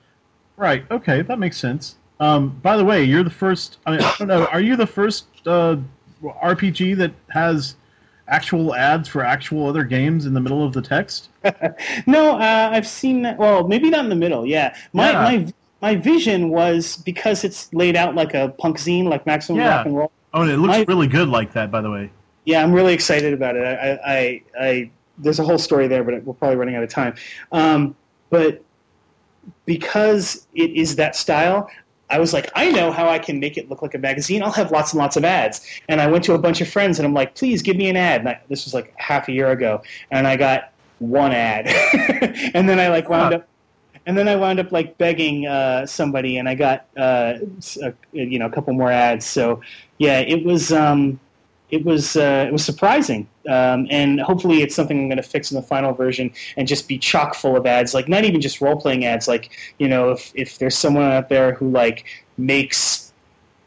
Right. Okay, that makes sense. Um, by the way, you're the first. I mean, I don't know. Are you the first uh, RPG that has actual ads for actual other games in the middle of the text? *laughs* No, uh, I've seen that. Well, maybe not in the middle. Yeah, my Yeah. my my vision was because it's laid out like a punk zine, like Maximum Yeah. Rock and Roll. Oh, and it looks My- really good like that. By the way. Yeah, I'm really excited about it. I, I, I, I there's a whole story there, but we're probably running out of time. Um, but because it is that style, I was like, I know how I can make it look like a magazine. I'll have lots and lots of ads. And I went to a bunch of friends and I'm like, please give me an ad. And I, this was like half a year ago, and I got one ad, *laughs* and then I like wound Huh. up. And then I wound up like begging uh, somebody, and I got uh, a, you know a couple more ads. So yeah, it was um, it was uh, it was surprising, um, and hopefully it's something I'm going to fix in the final version and just be chock full of ads. Like not even just role playing ads. Like you know, if if there's someone out there who like makes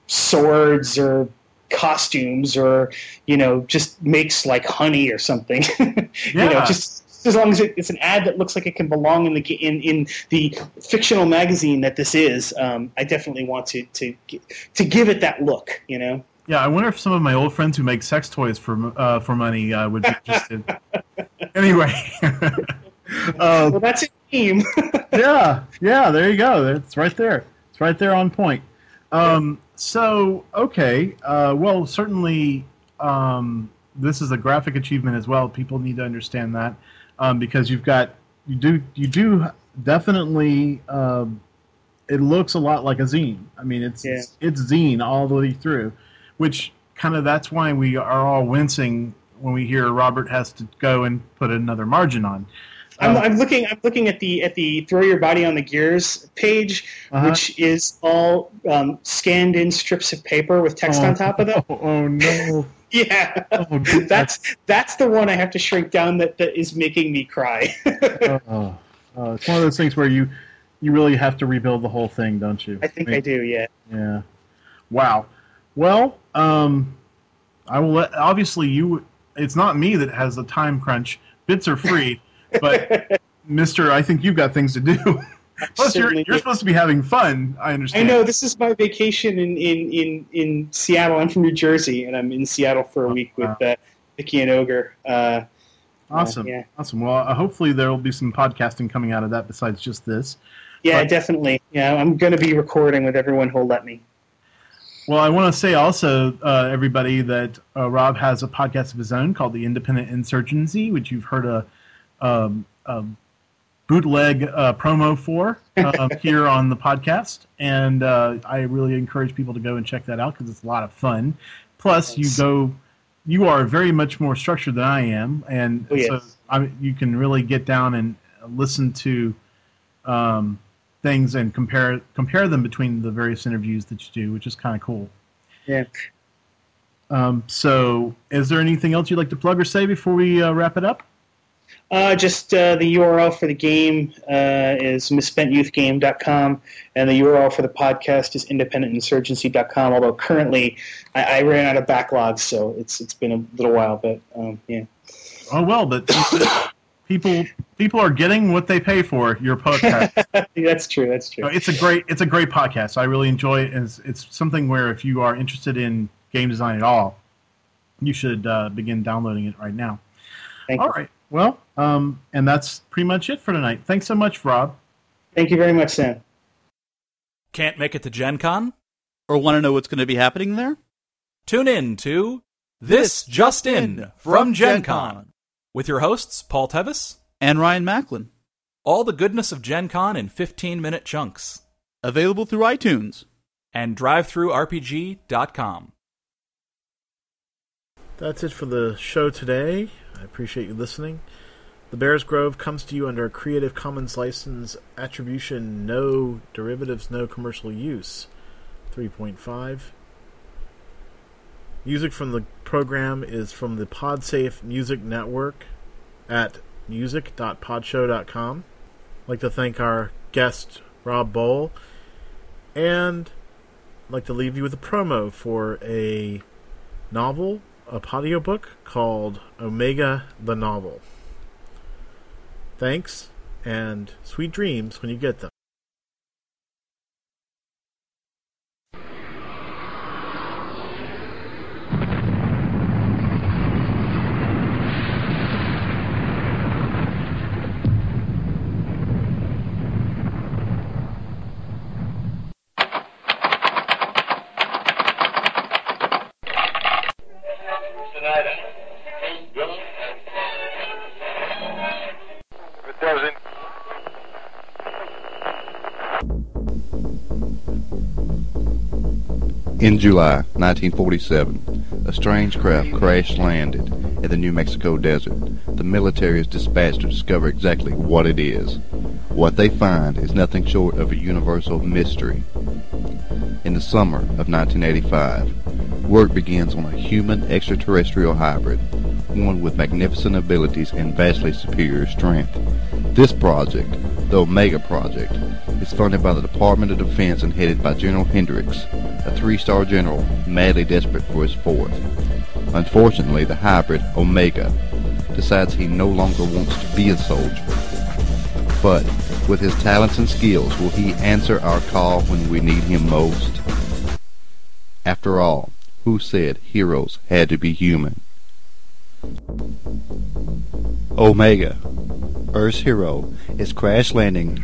swords or costumes or you know just makes like honey or something, *laughs* you know, just. As long as it's an ad that looks like it can belong in the in, in the fictional magazine that this is, um, I definitely want to to to give it that look. You know. Yeah, I wonder if some of my old friends who make sex toys for uh, for money uh, would be interested. *laughs* anyway. uh, Well, *laughs* that's a theme. *laughs* yeah, yeah. There you go. It's right there. It's right there on point. Um, so okay. Uh, well, certainly um, this is a graphic achievement as well. People need to understand that um, because you've got you do you do definitely. Um, it looks a lot like a zine. I mean, it's Yeah. it's zine all the way through, which kind of that's why we are all wincing when we hear Robert has to go and put another margin on. I'm, Uh, I'm looking. I'm looking at the at the throw your body on the gears page, Uh-huh. which is all um, scanned in strips of paper with text on top of them. Oh, oh no! *laughs* Yeah, Oh, that's that's the one I have to shrink down. That that is making me cry. oh, *laughs* oh, it's one of those things where you you really have to rebuild the whole thing, don't you? I think I do. Yeah. Yeah. Wow. Well, um, I will let. Obviously, you. It's not me that has the time crunch. Bits are free, *laughs* but Mister, I think you've got things to do. Plus, you're, you're supposed to be having fun. I understand. I know this is my vacation in, in, in, in Seattle. I'm from New Jersey, and I'm in Seattle for a week with uh, Vicky and Ogre. Uh, Awesome. yeah. Awesome. Well, uh, hopefully there will be some podcasting coming out of that besides just this. yeah, But- definitely. Yeah, I'm going to be recording with everyone who'll let me. Well, I want to say also, uh, everybody, that uh, Rob has a podcast of his own called The Independent Insurgency, which you've heard a, um, a bootleg uh, promo for um, *laughs* here on the podcast. And uh, I really encourage people to go and check that out because it's a lot of fun. Plus, you go, you are very much more structured than I am, and Oh, yes. so I, you can really get down and listen to um, things and compare compare them between the various interviews that you do, which is kind of cool. Yeah. Um, so, is there anything else you'd like to plug or say before we uh, wrap it up? Uh, just uh, the URL for the game uh, is misspentyouthgame.com, and the URL for the podcast is independentinsurgency.com. Although currently, I, I ran out of backlogs, so it's it's been a little while. But um, yeah, Oh well, but people people are getting what they pay for. Your podcast. *laughs* that's true. That's No, true. it's a great it's a great podcast. I really enjoy it. It's, it's something where if you are interested in game design at all, you should uh, begin downloading it right now. Thank All you. right. Well, um, and that's pretty much it for tonight. Thanks so much, Rob. Thank you very much, Sam. Can't make it to Gen Con? Or want to know what's going to be happening there? Tune in to This Just In from Gen Con with your hosts, Paul Tevis. And Ryan Macklin. All the goodness of Gen Con in 15 minute chunks. Available through iTunes. And drivethrurpg.com. That's it for the show today. I appreciate you listening. The Bear's Grove comes to you under a Creative Commons license, attribution, no derivatives, no commercial use. 3.5. Music from the program is from the Podsafe Music Network at music.podshow.com. I'd like to thank our guest, Rob Bohl, and I'd like to leave you with a promo for a novel, a audiobook called Omega the Novel. Thanks, and sweet dreams when you get them. July 1947, a strange craft crash landed in the New Mexico desert. The military is dispatched to discover exactly what it is. What they find is nothing short of a universal mystery. In the summer of 1985, work begins on a human extraterrestrial hybrid, one with magnificent abilities and vastly superior strength. This project, the Omega Project, is funded by the Department of Defense and headed by General Hendricks, a three-star general madly desperate for his fourth. Unfortunately, the hybrid, Omega, decides he no longer wants to be a soldier. But with his talents and skills, will he answer our call when we need him most? After all, who said heroes had to be human? Omega, Earth's hero, is crash landing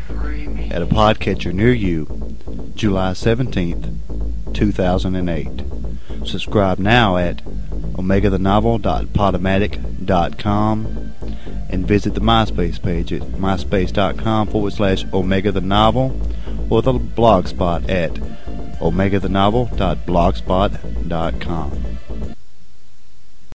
at a podcatcher near you July 17th, 2008. Subscribe now at omegathenovel.podomatic.com and visit the MySpace page at myspace.com forward slash Omega the Novel or the blogspot at omegathenovel.blogspot.com.